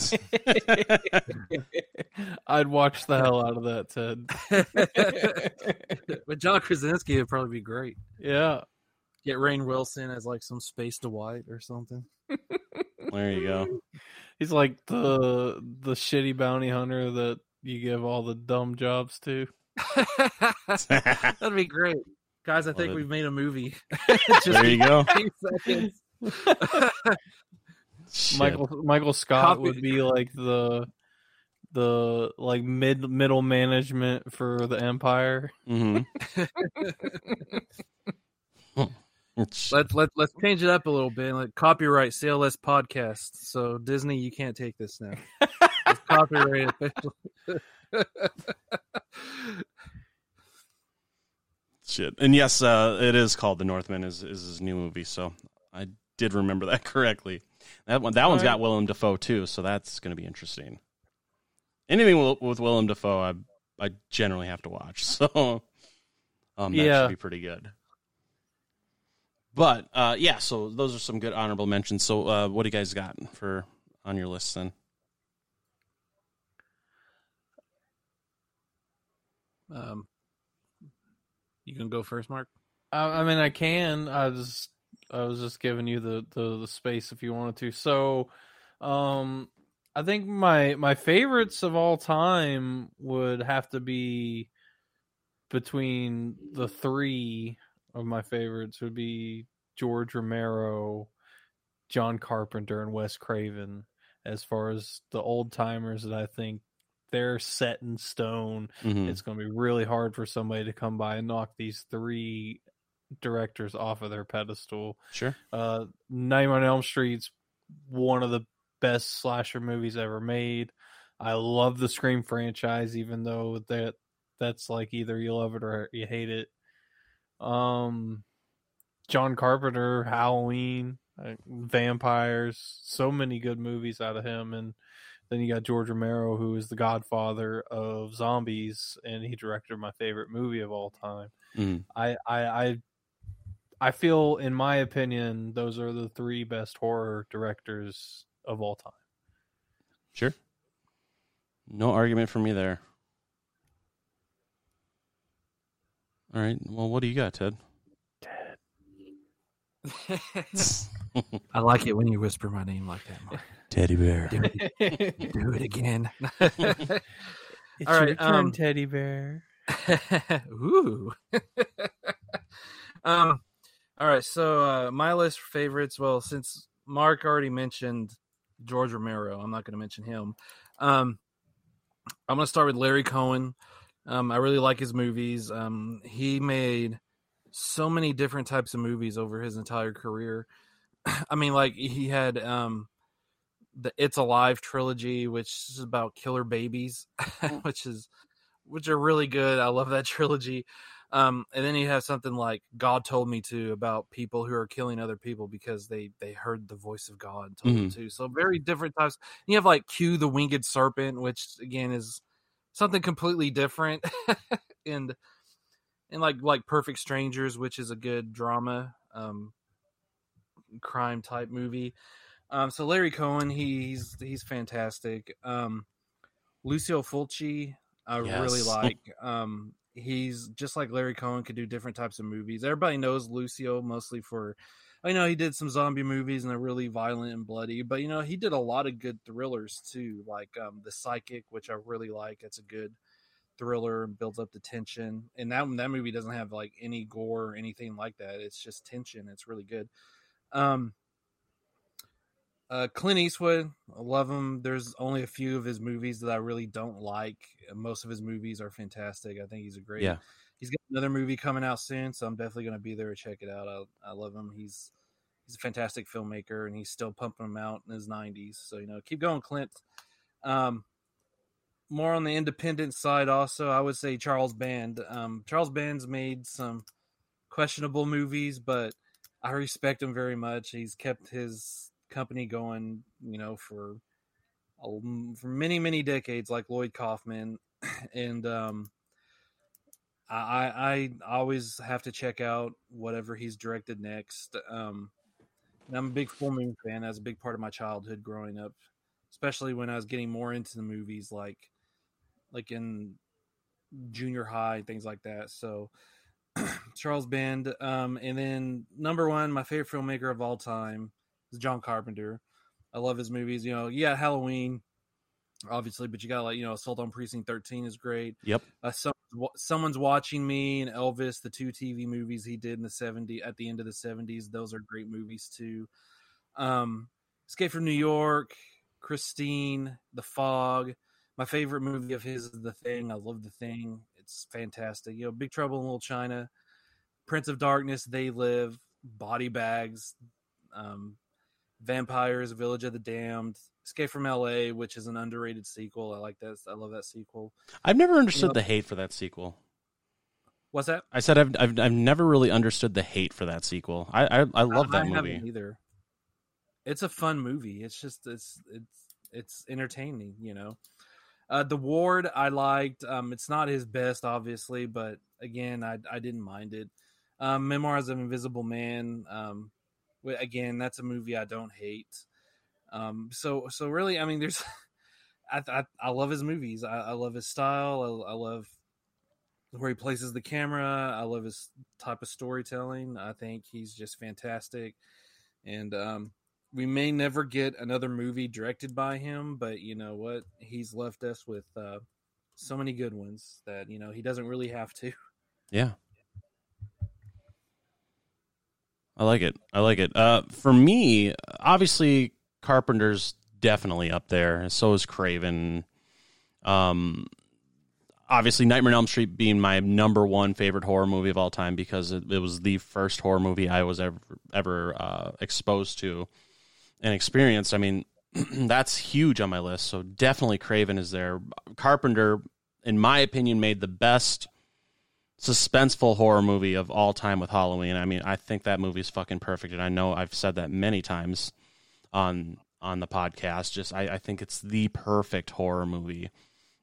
I'd watch the hell out of that, Ted. but John Krasinski would probably be great. yeah. Get Rainn Wilson as like some Space Dwight or something. There you go. He's like the the shitty bounty hunter that you give all the dumb jobs to. That'd be great. Guys, I think Love it. we've made a movie. There you go. 15 seconds. Shit. Michael Michael Scott Copy- would be like the the like mid middle management for the Empire. Mhm. Let, let, let's change it up a little bit. Like copyright CLS podcast. So Disney, you can't take this now. It's copyrighted. Shit. And yes, uh, it is called The Northman. Is is his new movie? So I did remember that correctly. That one, that one's got Willem Dafoe too, so that's going to be interesting. Anything with, with Willem Dafoe, I I generally have to watch. So um, that Yeah. should be pretty good. But uh, yeah, so those are some good honorable mentions. So uh, what do you guys got for on your list then? um, you can go first, Mark. I, I mean, I can. I was I was just giving you the, the the space if you wanted to. So, um, I think my my favorites of all time would have to be between the three of my favorites would be George Romero, John Carpenter, and Wes Craven. As far as the old timers that I think they're set in stone. Mhm. It's going to be really hard for somebody to come by and knock these three directors off of their pedestal. Sure. Uh, Nightmare on Elm Street's one of the best slasher movies ever made. I love the Scream franchise, even though that that's like either you love it or you hate it. Um, John Carpenter, Halloween, uh, vampires, so many good movies out of him, and then you got George Romero, who is the godfather of zombies, and he directed my favorite movie of all time. Mhm. I, I, I, I feel, in my opinion, those are the three best horror directors of all time. Sure. No argument for me there. All right. Well, what do you got, Ted? I like it when you whisper my name like that. Mark. Teddy bear. Do it, do it again. It's All right, your turn, um, teddy bear. Ooh. um. All right. So uh, my list for favorites. Well, since Mark already mentioned George Romero, I'm not going to mention him. Um, I'm going to start with Larry Cohen. Um, I really like his movies. Um, he made so many different types of movies over his entire career. I mean, like he had um, the It's Alive trilogy, which is about killer babies, which is which are really good. I love that trilogy. Um, and then you have something like God told me to about people who are killing other people because they they heard the voice of God told them Mhm. to. So very different types. You have like Q the winged serpent, which again is something completely different, and and like like Perfect Strangers, which is a good drama, um, crime type movie. Um, so Larry Cohen, he, he's he's fantastic. Um, Lucio Fulci, I really like. Um, he's just like Larry Cohen could do different types of movies. Everybody knows Lucio mostly for, I know he did some zombie movies and they're really violent and bloody, but you know he did a lot of good thrillers too, like um, The Psychic, which I really like. It's a good thriller and builds up the tension. And that that movie doesn't have like any gore or anything like that. It's just tension. It's really good. Um, uh, Clint Eastwood, I love him. There's only a few of his movies that I really don't like. Most of his movies are fantastic. I think he's a great. Yeah. He's got another movie coming out soon, so I'm definitely going to be there to check it out. I, I love him. He's he's a fantastic filmmaker, and he's still pumping them out in his 90s. So you know, keep going, Clint. Um, more on the independent side, also, I would say Charles Band. Um, Charles Band's made some questionable movies, but I respect him very much. He's kept his company going, you know, for for many many decades, like Lloyd Kaufman, and um, I I always have to check out whatever he's directed next. Um, and I'm a big Full Moon fan. That's a big part of my childhood growing up, especially when I was getting more into the movies, like like in junior high, and things like that. So Charles Band, um, and then number one, my favorite filmmaker of all time is John Carpenter. I love his movies. You know, yeah, Halloween, obviously, but you got like you know, Assault on Precinct Thirteen is great. Yep. Uh, someone's watching me and Elvis, the two TV movies he did in the '70s at the end of the '70s. Those are great movies too. Um, Escape from New York, Christine, The Fog. My favorite movie of his is The Thing. I love The Thing. It's fantastic. You know, Big Trouble in Little China, Prince of Darkness, They Live, Body Bags, um, Vampires, Village of the Damned, Escape from L.A., which is an underrated sequel. I like that. I love that sequel. I've never understood Yep. the hate for that sequel. What's that? I said I've, I've I've never really understood the hate for that sequel. I I, I love that I movie. either. It's a fun movie. It's just it's it's it's entertaining, you know. Uh, the Ward I liked. Um, it's not his best, obviously, but again, I I didn't mind it. Um, Memoirs of Invisible Man. Um, again, that's a movie I don't hate. Um, so so really, I mean, there's, I I, I love his movies. I, I love his style. I, I love where he places the camera. I love his type of storytelling. I think he's just fantastic. And um, we may never get another movie directed by him, but you know what? He's left us with uh, so many good ones that you know he doesn't really have to. Yeah. I like it. I like it. Uh, for me, obviously, Carpenter's definitely up there. So is Craven. Um, obviously, Nightmare on Elm Street being my number one favorite horror movie of all time because it, it was the first horror movie I was ever ever uh, exposed to and experienced. I mean, that's huge on my list. So definitely Craven is there. Carpenter, in my opinion, made the best suspenseful horror movie of all time with Halloween. I mean, I think that movie is fucking perfect, and I know I've said that many times on on the podcast. Just I, I think it's the perfect horror movie.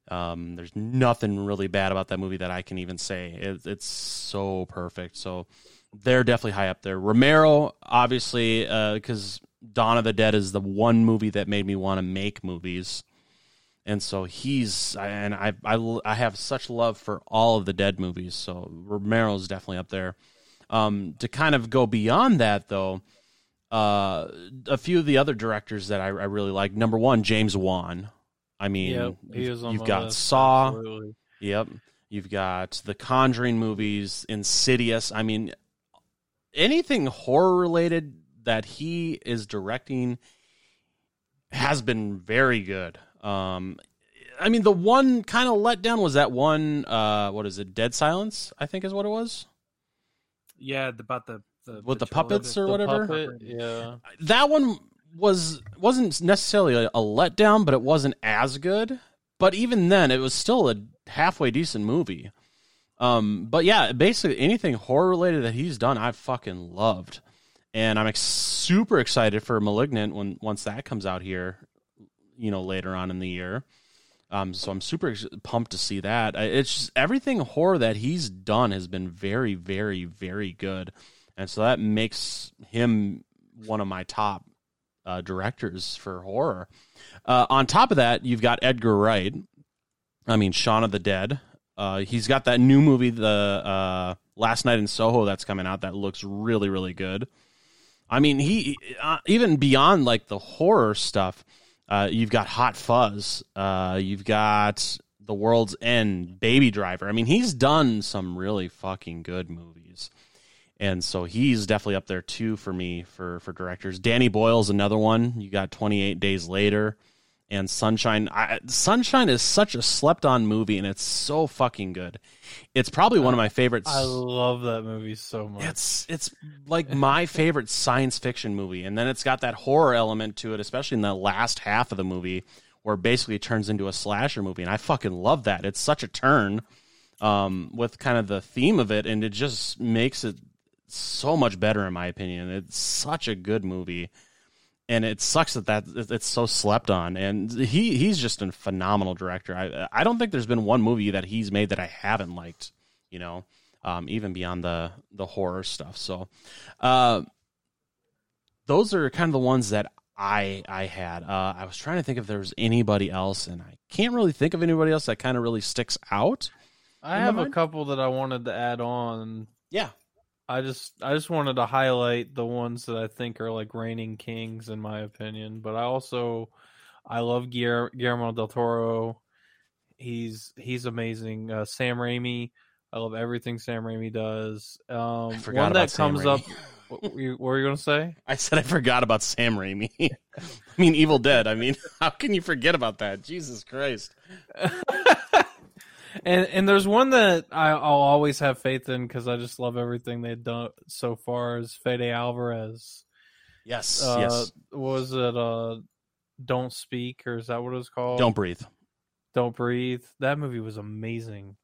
Um, there's nothing really bad about that movie that I can even say. It, it's so perfect. So they're definitely high up there. Romero, obviously, because uh, Dawn of the Dead is the one movie that made me want to make movies and so he's and I, I I have such love for all of the Dead movies. So Romero's definitely up there. Um, to kind of go beyond that, though, uh, a few of the other directors that I, I really like. Number one, James Wan. I mean, yep, you've got list. Saw. Absolutely. Yep, you've got the Conjuring movies, Insidious. I mean, anything horror related that he is directing has been very good. Um, I mean, the one kind of letdown was that one. Uh, what is it? Dead Silence, I think, is what it was. Yeah, about the, the with the, the puppets or whatever. Puppet, yeah, that one was wasn't necessarily a, a letdown, but it wasn't as good. But even then, it was still a halfway decent movie. Um, but yeah, basically anything horror related that he's done, I've fucking loved, and I'm ex- super excited for *Malignant* when once that comes out here you know, later on in the year. Um, so I'm super pumped to see that. It's just everything horror that he's done has been very, very, very good, and so that makes him one of my top uh, directors for horror. Uh, on top of that, you've got Edgar Wright. I mean, Shaun of the Dead. Uh, he's got that new movie, the uh, Last Night in Soho, that's coming out. That looks really, really good. I mean, he uh, even beyond like the horror stuff uh, you've got Hot Fuzz. Uh, you've got The World's End, Baby Driver. I mean, he's done some really fucking good movies, and so he's definitely up there too for me for for directors. Danny Boyle's another one. You got Twenty Eight Days Later and Sunshine. I, Sunshine is such a slept on movie, and it's so fucking good. It's probably one of my favorites. I love that movie so much. It's it's like my favorite science fiction movie, and then it's got that horror element to it, especially in the last half of the movie, where basically it turns into a slasher movie, and I fucking love that. It's such a turn um, with kind of the theme of it, and it just makes it so much better in my opinion. It's such a good movie and it sucks that that it's so slept on. And he he's just a phenomenal director. I I don't think there's been one movie that he's made that I haven't liked. You know, um, even beyond the the horror stuff. So, uh, those are kind of the ones that I I had. Uh, I was trying to think if there was anybody else, and I can't really think of anybody else that kind of really sticks out. I have a couple that I wanted to add on. Yeah. I just I just wanted to highlight the ones that I think are like reigning kings in my opinion, but I also I love Guillermo del Toro. He's he's amazing. Uh, Sam Raimi, I love everything Sam Raimi does. Um, one that comes up. What were, you, what were you gonna say? I said I forgot about Sam Raimi. I mean, Evil Dead. I mean, how can you forget about that? Jesus Christ. And and there's one that I, will always have faith in because I just love everything they've done so far. Is Fede Alvarez? Yes, uh, yes. Was it uh, Don't Speak or is that what it was called? Don't Breathe. Don't Breathe. That movie was amazing.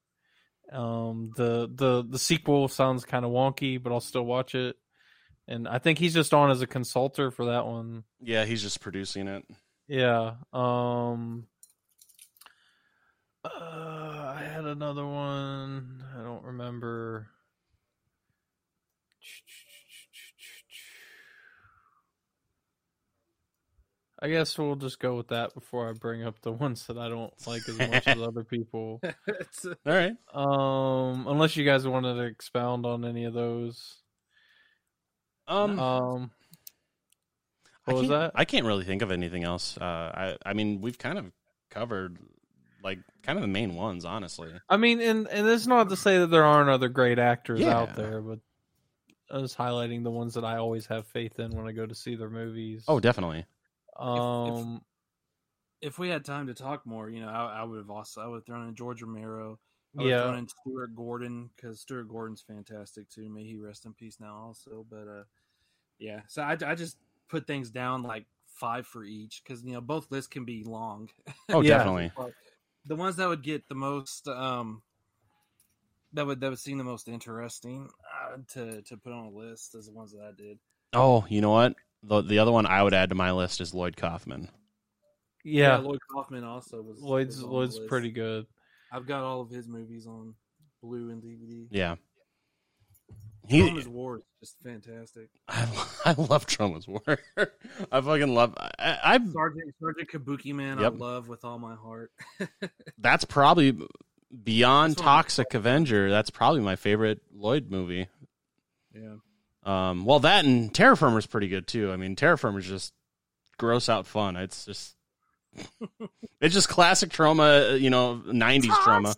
Um, the the the sequel sounds kind of wonky, but I'll still watch it. And I think he's just on as a consultant for that one. Yeah, he's just producing it. Yeah. Um uh, another one. I don't remember. I guess we'll just go with that before I bring up the ones that I don't like as much as other people. It's, All right. Um, unless you guys wanted to expound on any of those. Um, Um, I what was that? I can't really think of anything else. Uh, I I mean, we've kind of covered like kind of the main ones, honestly. I mean, and and it's not to say that there aren't other great actors Yeah. out there, but I was highlighting the ones that I always have faith in when I go to see their movies. Oh, definitely. um, if we had time to talk more, you know, I, I would have also I would have thrown in George Romero. I would have yeah, thrown in Stuart Gordon because Stuart Gordon's fantastic too. May he rest in peace now, also. But uh, yeah, so I, I just put things down like five for each because you know both lists can be long. Oh, Yeah. definitely. But the ones that would get the most um that would that would seem the most interesting uh, to to put on a list is the ones that I did. Oh, you know what? The the other one I would add to my list is Lloyd Kaufman. yeah. Lloyd Kaufman also was Lloyd's was on the Lloyd's list. pretty good. I've got all of his movies on Blue and DVD. Yeah. He, He, Troma's War is just fantastic. I, I love Troma's War. I fucking love. I, I Sergeant Sergeant Kabuki man, Yep. I love with all my heart. that's probably beyond That's Toxic Avenger. That's probably my favorite Lloyd movie. yeah, Um, well, that and Terror Firmer's pretty good too. I mean, Terror Firmer's just gross out fun. It's just, it's just classic Troma. You know, '90s Troma.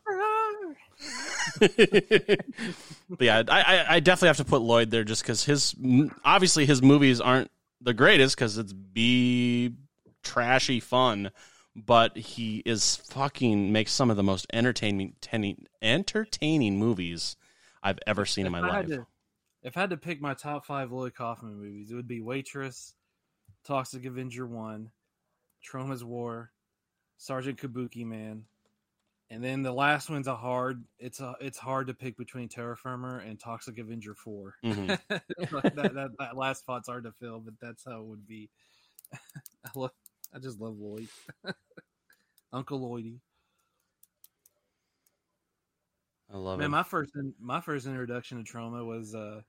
But yeah, I, I, I definitely have to put Lloyd there just because his obviously his movies aren't the greatest because it's b trashy fun, but he is fucking makes some of the most entertaining entertaining, entertaining movies I've ever seen in my life. to, if I had to pick my top five Lloyd Kaufman movies, it would be Waitress, Toxic Avenger One, Troma's War, Sergeant Kabuki Man, and then the last one's a hard. It's a it's hard to pick between Terror Firmer and Toxic Avenger 4 Mhm. that, that that last spot's hard to fill, but that's how it would be. I love, I just love Lloyd, Uncle Lloydie. I love Man, it. my first my first introduction to Troma was uh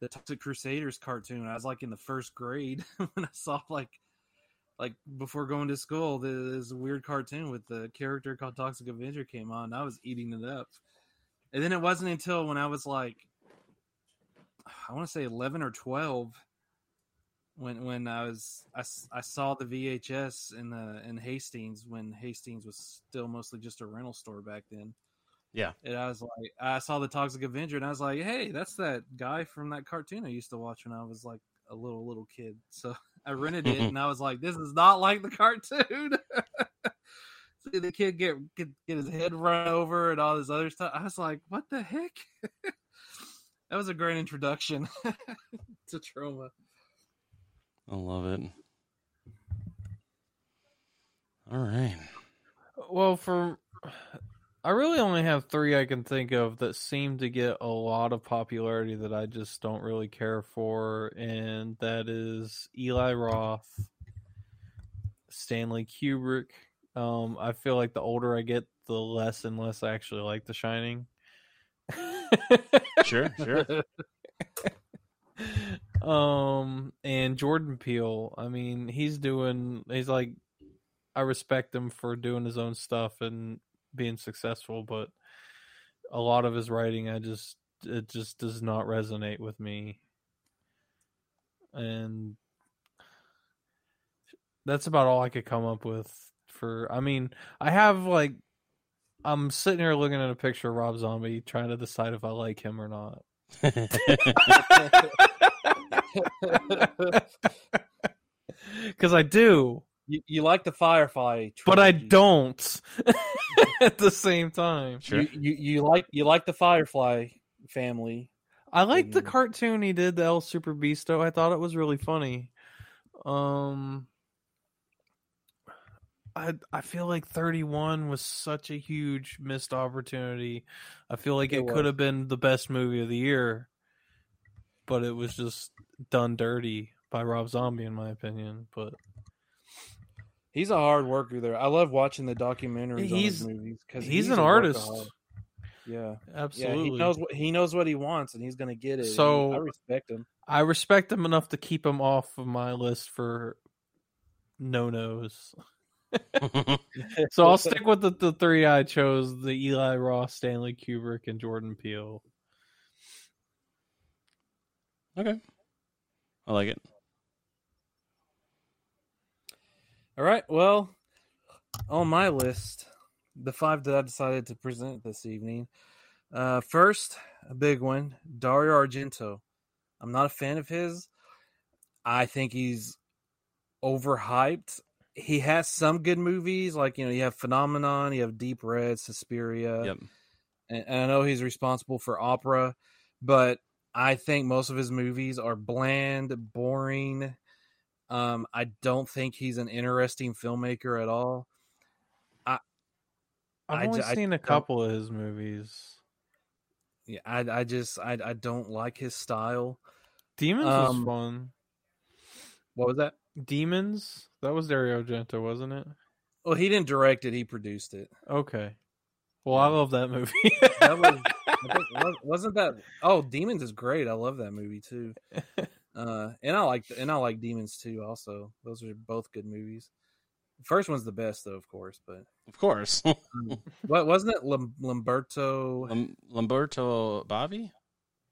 the Toxic Crusaders cartoon. I was like in the first grade when I saw like like before going to school, this weird cartoon with the character called Toxic Avenger came on. I was eating it up, and then it wasn't until when I was like I want to say eleven or twelve when when I was I, I saw the VHS in the in Hastings when Hastings was still mostly just a rental store back then. Yeah. And I was like, I saw the Toxic Avenger, and I was like, hey, that's that guy from that cartoon I used to watch when I was like a little little kid. So I rented it, mm-hmm. and I was like, this is not like the cartoon. See the kid get, get get his head run over and all this other stuff. I was like, what the heck? that was a great introduction to Troma. I love it. All right. Well, for I really only have three I can think of that seem to get a lot of popularity that I just don't really care for, and that is Eli Roth, Stanley Kubrick. Um, I feel like the older I get, the less and less I actually like The Shining. Sure, sure. um, and Jordan Peele. I mean, he's doing. He's like, I respect him for doing his own stuff and being successful, but a lot of his writing, I just it just does not resonate with me, and that's about all I could come up with. For I mean, I have like. I'm sitting here looking at a picture of Rob Zombie, trying to decide if I like him or not. Because I do, You, you like the Firefly, but I don't at the same time. sure. You, you you like you like the Firefly family. I like the Mhm. cartoon he did, the El Superbeasto. I thought it was really funny. Um, I I feel like 31 was such a huge missed opportunity. I feel like It it, could have been the best movie of the year, but it was just done dirty by Rob Zombie, in my opinion. But He's a hard worker there. I love watching the documentaries He's- on his movies because he's an artist. Yeah, absolutely, yeah. He knows what he knows what he wants, and he's going to get it. So- I respect him. I respect him enough to keep him off of my list for no nos. so I'll stick with the, the three I chose: the Eli Roth, Stanley Kubrick, and Jordan Peele. Okay. I like it. All right. Well, on my list, the five that I decided to present this evening. Uh, first, a big one, Dario Argento. I'm not a fan of his. I think he's overhyped. He has some good movies, like you know, you have Phenomenon, you have Deep Red, Suspiria, Yep. and, and I know he's responsible for opera, but I think most of his movies are bland, boring. Um, I don't think he's an interesting filmmaker at all. I've I only I seen a don't- couple of his movies. Yeah, I, I just I, I don't like his style. Demons Um, was fun. What was that? Demons? That was Dario Argento, wasn't it? Well, he didn't direct it; he produced it. Okay. Well, I love that movie. That was, I think, wasn't that? Oh, Demons is great. I love that movie too. Uh, and I like and I like Demons too. Also, those are both good movies. First one's the best, though, of course. But Of course. what wasn't it? Lam- Lamberto Lam- Lamberto Bavi?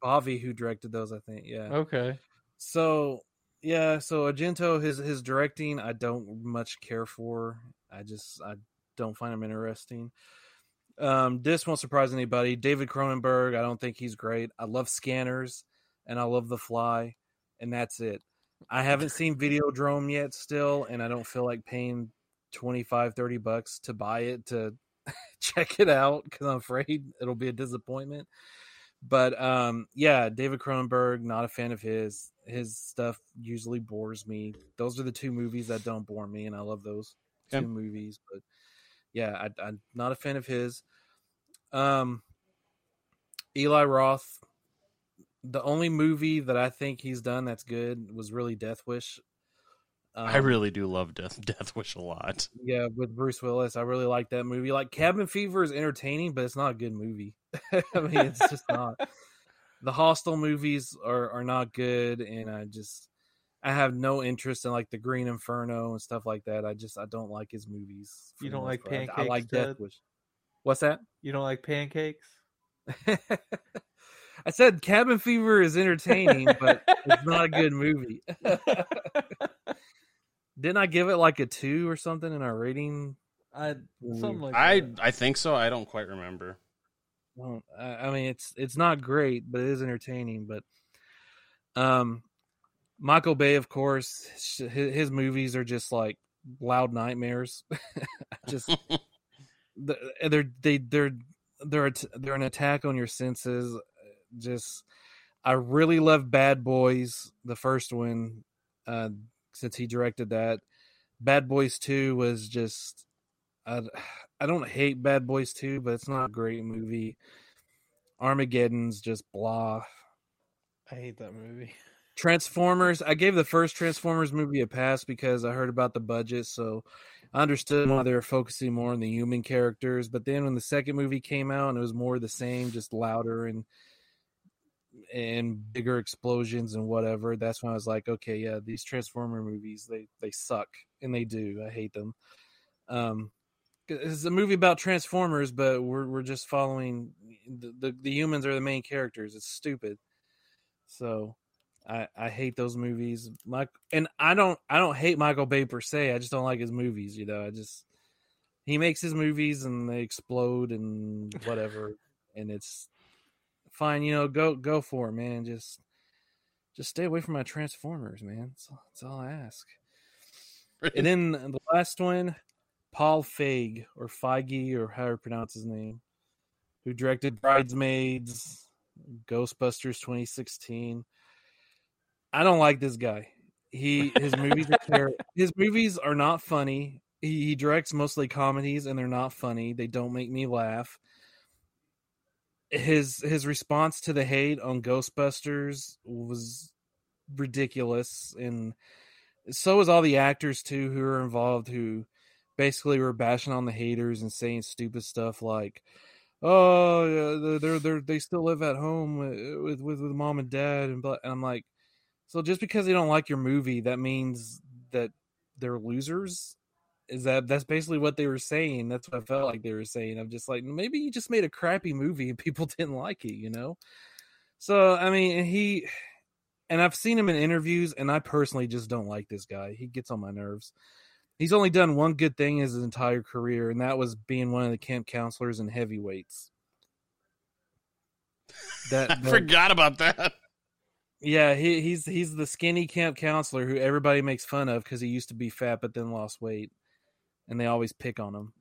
Bavi who directed those? I think. Yeah. okay. So yeah, so Argento, his his directing, I don't much care for. I just I don't find him interesting. Um, this won't surprise anybody. David Cronenberg, I don't think he's great. I love Scanners and I love The Fly, and that's it. I haven't seen Videodrome yet, still, and I don't feel like paying 25, 30 bucks to buy it to check it out because I'm afraid it'll be a disappointment. But um, yeah, David Cronenberg, not a fan of his. His stuff usually bores me. Those are the two movies that don't bore me, and I love those two movies. But yeah, I, I'm not a fan of his. Um, Eli Roth. The only movie that I think he's done that's good was really Death Wish. I Um, really do love Death Death Wish a lot. yeah, with Bruce Willis. I really like that movie. Like Cabin Fever is entertaining, but it's not a good movie. I mean, it's just not. The Hostel movies are are not good, and I just I have no interest in like the Green Inferno and stuff like that. I just I don't like his movies. You don't like part. I- I, like Death Wish. What's that? You don't like pancakes? I said Cabin Fever is entertaining, but it's not a good movie. Didn't I give it like a two or something in our rating? I something like I that. I think so. I don't quite remember. Well, I I mean, it's it's not great, but it is entertaining. But um, Michael Bay, of course, his, his movies are just like loud nightmares. just they're they they're they're a t- they're an attack on your senses. Just I really love Bad Boys, the first one, uh, since he directed that. Bad Boys Two was just I I don't hate Bad Boys Two, but it's not a great movie. Armageddon's just blah. I hate that movie. Transformers. I gave the first Transformers movie a pass because I heard about the budget, so I understood why they were focusing more on the human characters. But then when the second movie came out and it was more the same, just louder and and bigger explosions and whatever, that's when I was like, okay, yeah, these Transformer movies they they suck and they do. I hate them. Um, it's a movie about Transformers, but we're we're just following the the, the humans are the main characters. It's stupid. So I I hate those movies. Mike and I don't I don't hate Michael Bay per se. I just don't like his movies. You know, I just he makes his movies and they explode and whatever, and it's fine. You know, go go for it, man. Just just stay away from my Transformers, man. That's, all- that's all I ask. And then the last one, Paul Feig or Feige or however you pronounce his name, who directed Bridesmaids, Ghostbusters 2016. I don't like this guy. He his movies are his movies are not funny. He, he directs mostly comedies and they're not funny. They don't make me laugh. His his response to the hate on Ghostbusters was ridiculous and so was all the actors too who were involved who basically were bashing on the haters and saying stupid stuff like oh yeah, they're they're they still live at home with with with mom and dad and, and I'm like so just because they don't like your movie that means that they're losers. Is that that's basically what they were saying? That's what I felt like they were saying. I'm just like maybe you just made a crappy movie and people didn't like it, you know. So I mean, he and I've seen him in interviews, and I personally just don't like this guy. He gets on my nerves. He's only done one good thing his entire career, and that was being one of the camp counselors in heavyweights. That, that I forgot about that. Yeah, he, he's he's the skinny camp counselor who everybody makes fun of because he used to be fat but then lost weight, and they always pick on him.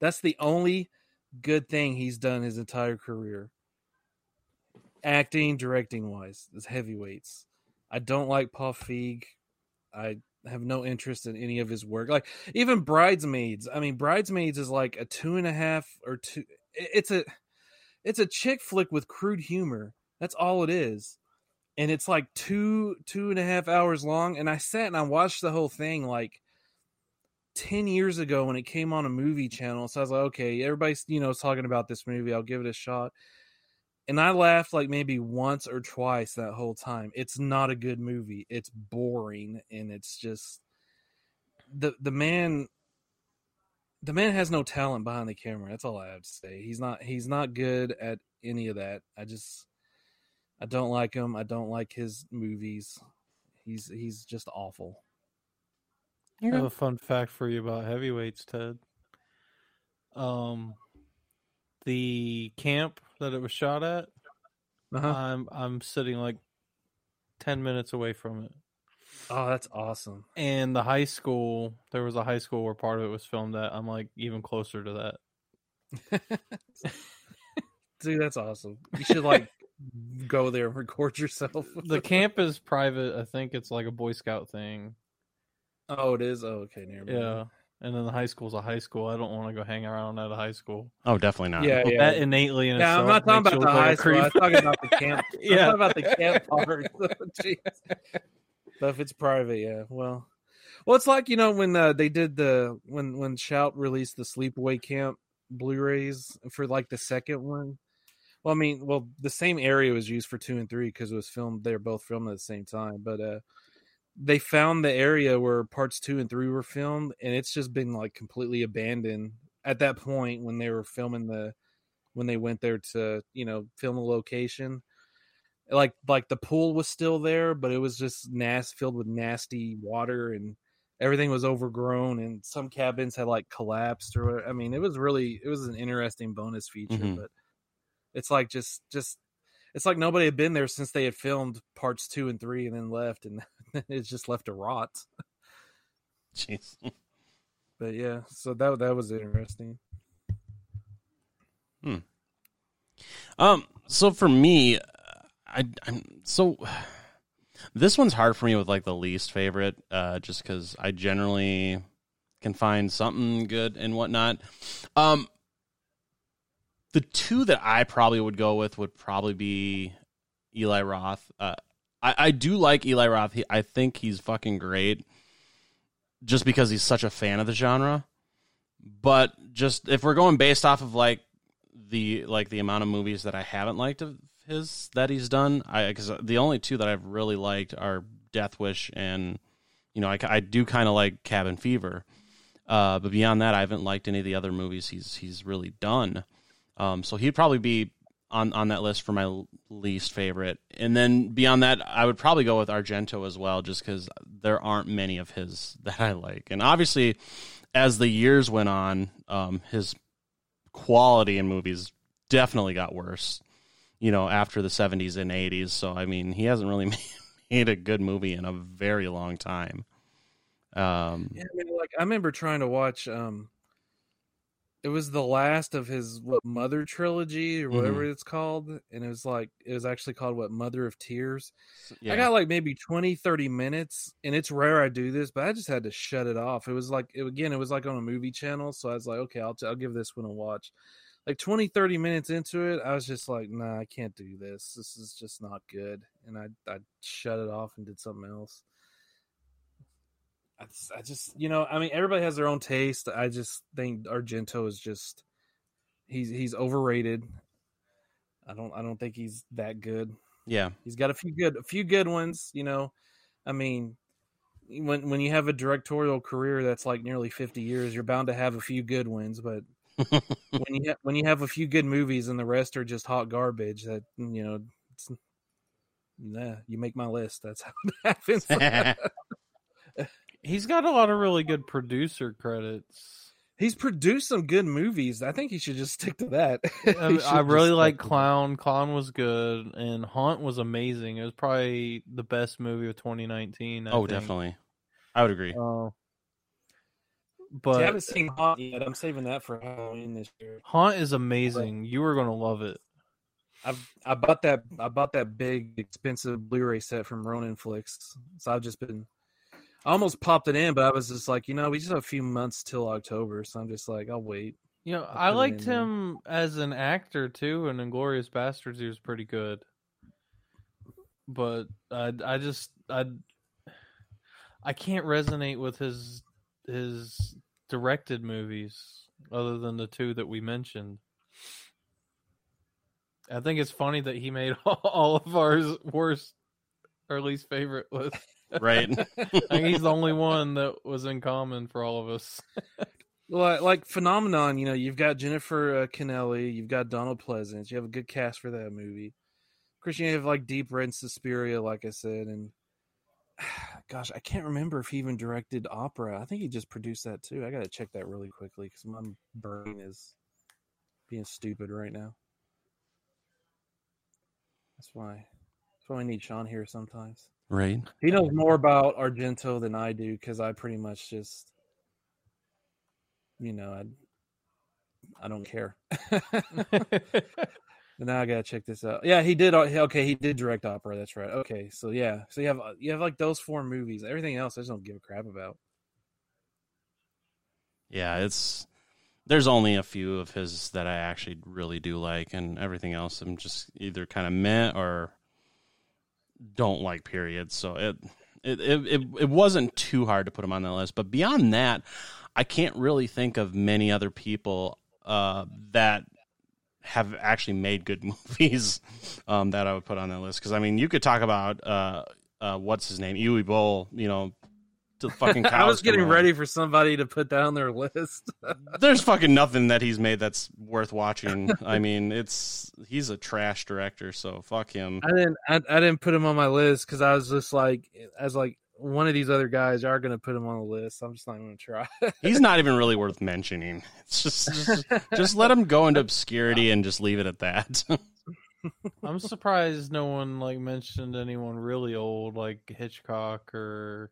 That's the only good thing he's done his entire career. Acting, directing wise, is heavyweights. I don't like Paul Feig. I have no interest in any of his work. Like even Bridesmaids. I mean, Bridesmaids is like a two and a half or two. It's a it's a chick flick with crude humor. That's all it is and it's like two two and a half hours long and i sat and i watched the whole thing like 10 years ago when it came on a movie channel so i was like okay everybody's you know talking about this movie i'll give it a shot and i laughed like maybe once or twice that whole time it's not a good movie it's boring and it's just the the man the man has no talent behind the camera that's all i have to say he's not he's not good at any of that i just I don't like him. I don't like his movies. He's he's just awful. I have a fun fact for you about heavyweights, Ted. Um, the camp that it was shot at, uh-huh. I'm I'm sitting like ten minutes away from it. Oh, that's awesome! And the high school, there was a high school where part of it was filmed at. I'm like even closer to that. Dude, that's awesome. You should like go there and record yourself. the camp is private. I think it's like a Boy Scout thing. Oh, it is. Oh, okay, near Yeah, and then the high school's a high school. I don't want to go hang around at a high school. Oh, definitely not. Yeah, yeah. That innately in yeah, I'm not talking about the high school. I'm talking about the camp. yeah, about the camp part. but if it's private, yeah. Well, well, it's like you know when uh, they did the when when Shout released the Sleepaway Camp Blu-rays for like the second one well, I mean, well, the same area was used for two and three because it was filmed. They were both filmed at the same time, but uh, they found the area where parts two and three were filmed, and it's just been like completely abandoned at that point when they were filming the when they went there to you know film the location. Like like the pool was still there, but it was just nas filled with nasty water and everything was overgrown and some cabins had like collapsed or I mean it was really it was an interesting bonus feature, mm-hmm. but it's like just just it's like nobody had been there since they had filmed parts two and three and then left and it's just left to rot. Jeez. But yeah, so that that was interesting. Hmm. Um. So for me, I I'm so this one's hard for me with like the least favorite, uh, just because I generally can find something good and whatnot. Um, the two that I probably would go with would probably be Eli Roth. Uh, I, I do like Eli Roth. He, I think he's fucking great, just because he's such a fan of the genre. But just if we're going based off of like the like the amount of movies that I haven't liked of his that he's done, I because the only two that I've really liked are Death Wish and you know I, I do kind of like Cabin Fever. Uh, but beyond that, I haven't liked any of the other movies he's he's really done. Um, so he'd probably be on on that list for my least favorite. And then beyond that, I would probably go with Argento as well, just because there aren't many of his that I like. And obviously, as the years went on, um, his quality in movies definitely got worse. You know, after the '70s and '80s. So I mean, he hasn't really made a good movie in a very long time. Um, yeah, I mean, like I remember trying to watch um, it was the last of his what mother trilogy or whatever mm-hmm. it's called and it was like it was actually called what mother of tears. Yeah. i got like maybe 20 30 minutes and it's rare i do this but i just had to shut it off. It was like it, again it was like on a movie channel so i was like okay i'll, I'll give this one a watch. Like 20 30 minutes into it i was just like nah i can't do this. This is just not good and i i shut it off and did something else I, I just, you know, I mean, everybody has their own taste. I just think Argento is just he's he's overrated. I don't I don't think he's that good. Yeah, he's got a few good a few good ones. You know, I mean, when when you have a directorial career that's like nearly 50 years, you're bound to have a few good ones, but when you ha- when you have a few good movies and the rest are just hot garbage, that you know, it's, nah, you make my list. That's how it happens. He's got a lot of really good producer credits. He's produced some good movies. I think he should just stick to that. I, I really like to that. Clown. Clown was good, and Haunt was amazing. It was probably the best movie of 2019. I oh, think. definitely. I would agree. Uh, See, but I haven't seen Haunt yet. I'm saving that for Halloween this year. Haunt is amazing. You are gonna love it. I've I bought that I bought that big expensive Blu-ray set from Ronin Flix. So I've just been I almost popped it in, but I was just like, you know, we just have a few months till October, so I'm just like, I'll wait. You know, I'll I liked in there. him as an actor too, and Inglorious Bastards. He was pretty good. But I, I just, I, I can't resonate with his his directed movies other than the two that we mentioned. I think it's funny that he made all of ours worst or least favorite list. Right. I he's the only one that was in common for all of us. Well, like Phenomenon, you know, you've got Jennifer uh, Connelly, you've got Donald Pleasence, you have a good cast for that movie. Of course, you have like Deep Red and Suspiria, like I said, and gosh, I can't remember if he even directed opera. I think he just produced that too. I got to check that really quickly because my brain is being stupid right now. That's why. That's why we need Sean here sometimes. Right. He knows more about Argento than I do because I pretty much just, you know, I, I don't care. But now I gotta check this out. Yeah, he did. uh, Okay, he did direct opera. That's right. Okay, so yeah, so you have uh, you have like those four movies. Everything else, I just don't give a crap about. Yeah, it's there's only a few of his that I actually really do like, and everything else I'm just either kind of meh or don't like. periods, So it it, it it wasn't too hard to put him on that list, but beyond that, I can't really think of many other people uh, that have actually made good movies um, that I would put on that list. Because I mean, you could talk about uh, uh, what's his name, Uwe Boll, you know. To fucking cows I was getting home. ready for somebody to put that on their list. There's fucking nothing that he's made that's worth watching. I mean, it's he's a trash director, so fuck him. I didn't. I, I didn't put him on my list because I was just like, as like one of these other guys are going to put him on the list. I'm just not going to try. He's not even really worth mentioning. It's just just, just let him go into obscurity and just leave it at that. I'm surprised no one like mentioned anyone really old like Hitchcock or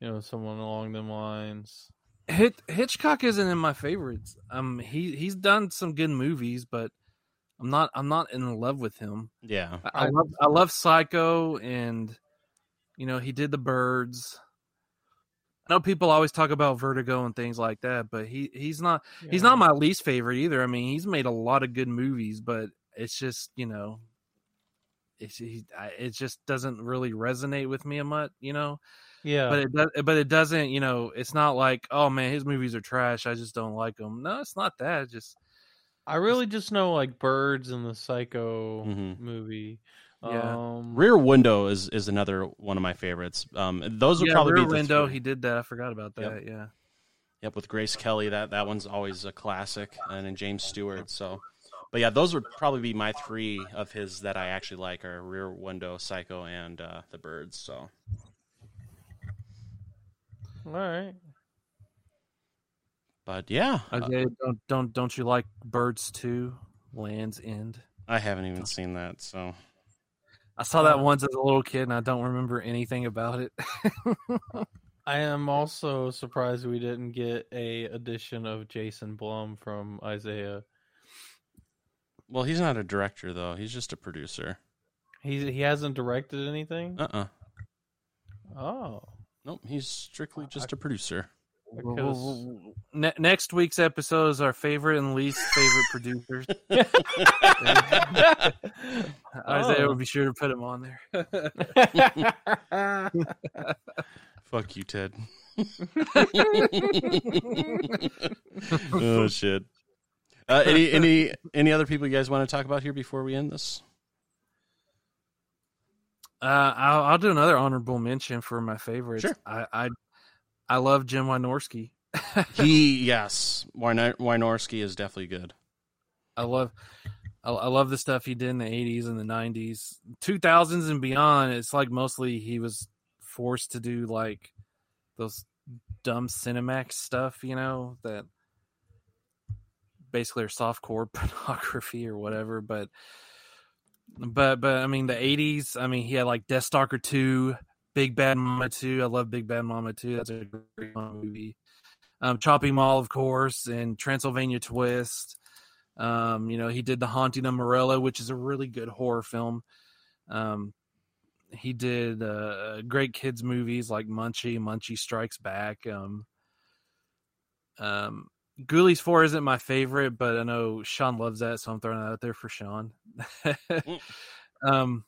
you know someone along them lines. Hit, Hitchcock isn't in my favorites. Um, he he's done some good movies, but I'm not. I'm not in love with him. yeah. I, I love I love Psycho, and you know he did the Birds. I know people always talk about Vertigo and things like that, but he he's not he's not my least favorite either. I mean, he's made a lot of good movies, but it's just you know, it's he, it just doesn't really resonate with me a much, you know. Yeah. But it does, but it doesn't, you know. It's not like oh man, his movies are trash. I just don't like them. No, it's not that. It's just I really just know like Birds and the Psycho Mhm. movie. Yeah. Um, Rear Window is is another one of my favorites. Um, those would yeah, probably Rear be the Window. three. He did that. I forgot about Yep. that. Yeah. Yep, with Grace Kelly, that that one's always a classic, and then James Stewart. So, but yeah, those would probably be my three of his that I actually like are Rear Window, Psycho, and uh, The Birds. So, all right. but yeah, uh, Okay. don't don't don't you like Birds Two? Land's End. I haven't even seen that. So, I saw that once as a little kid, and I don't remember anything about it. I am also surprised we didn't get a edition of Jason Blum from Isaiah. well, he's not a director though; he's just a producer. He he hasn't directed anything. Uh uh Oh, Nope, he's strictly just a producer. I Well, could've well, well, ne- next week's episode is our favorite and least favorite producers. Isaiah Oh. would be sure to put him on there. Fuck you, Ted. oh shit. Uh, any any any other people you guys want to talk about here before we end this? Uh, I'll, I'll do another honorable mention for my favorites. Sure. I, I I love Jim Wynorski. he yes, Wynorski is definitely good. I love I, I love the stuff he did in the 80s and the 90s 2000s and beyond it's like mostly he was forced to do like those dumb cinemax stuff you know that basically are soft core pornography or whatever but but but i mean the 80s i mean he had like death stalker 2 big bad mama 2 i love big bad mama 2 that's a great movie um chopping mall of course and transylvania twist um, you know, he did The Haunting of Morella, which is a really good horror film. Um, he did uh, great kids movies like Munchie, Munchie Strikes Back. Um, um, Ghoulies Four isn't my favorite, but I know Sean loves that, so I'm throwing that out there for Sean. um,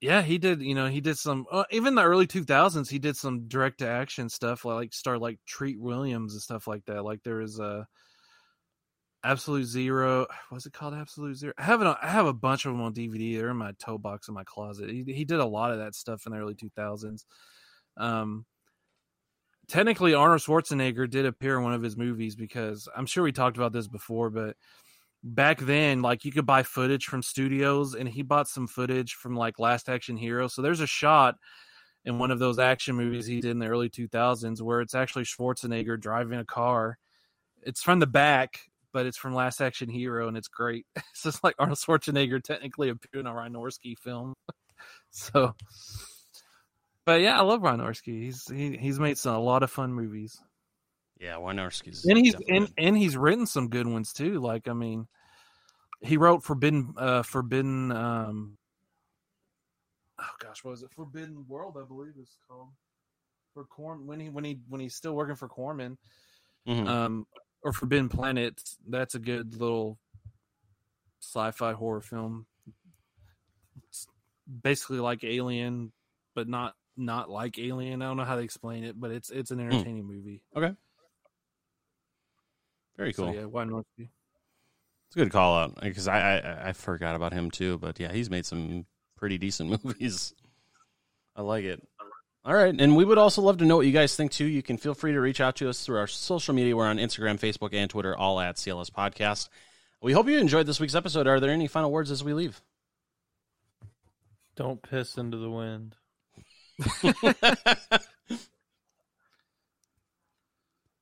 yeah, he did. You know, he did some. Uh, even the early 2000s, he did some direct to action stuff, like start like Treat Williams and stuff like that. Like there is a Absolute Zero. What's it called? Absolute Zero. I have it. On, I have a bunch of them on DVD. They're in my toe box in my closet. He, he did a lot of that stuff in the early 2000s. Um, technically, Arnold Schwarzenegger did appear in one of his movies because I'm sure we talked about this before, but back then, like you could buy footage from studios, and he bought some footage from like Last Action Hero. So there's a shot in one of those action movies he did in the early 2000s where it's actually Schwarzenegger driving a car. It's from the back, but it's from Last Action Hero, and it's great. It's just like Arnold Schwarzenegger technically appeared in a Wynorski film. so, but yeah, I love Wynorski. He's he, he's made some a lot of fun movies. Yeah, Wynorski's and he's and, and he's written some good ones too. Like I mean, he wrote Forbidden uh Forbidden um oh gosh, what was it? Forbidden World, I believe it's called. For Corm when he when he when he's still working for Corman. Mhm. Um or Forbidden Planet, that's a good little sci-fi horror film. It's basically like Alien, but not not like Alien. I don't know how to explain it, but it's it's an hmm. entertaining movie. okay, very So cool. yeah, why not? It's a good call out because I, I I forgot about him too. But yeah, he's made some pretty decent movies. I like it. All right, and we would also love to know what you guys think too. You can feel free to reach out to us through our social media. We're on Instagram, Facebook, and Twitter, all at CLS Podcast. We hope you enjoyed this week's episode. Are there any final words as we leave? Don't piss into the wind.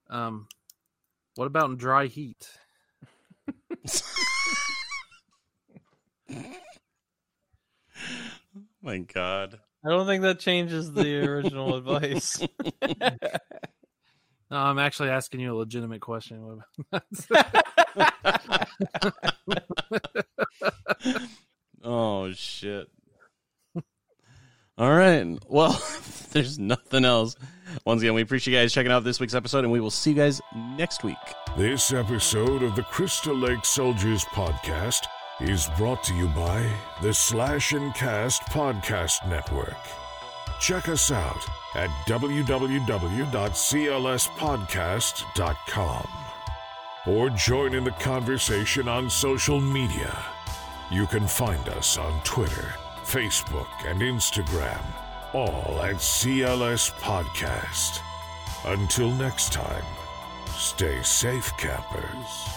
Um, what about in dry heat? My God. I don't think that changes the original advice. No, I'm actually asking you a legitimate question. Oh shit. All right. Well, there's nothing else. Once again, we appreciate you guys checking out this week's episode, and we will see you guys next week. This episode of the Crystal Lake Soldiers podcast is brought to you by the Slash and Cast Podcast Network. Check us out at www.clspodcast.com or join in the conversation on social media. You can find us on Twitter, Facebook, and Instagram, all at CLS Podcast. Until next time, stay safe, campers.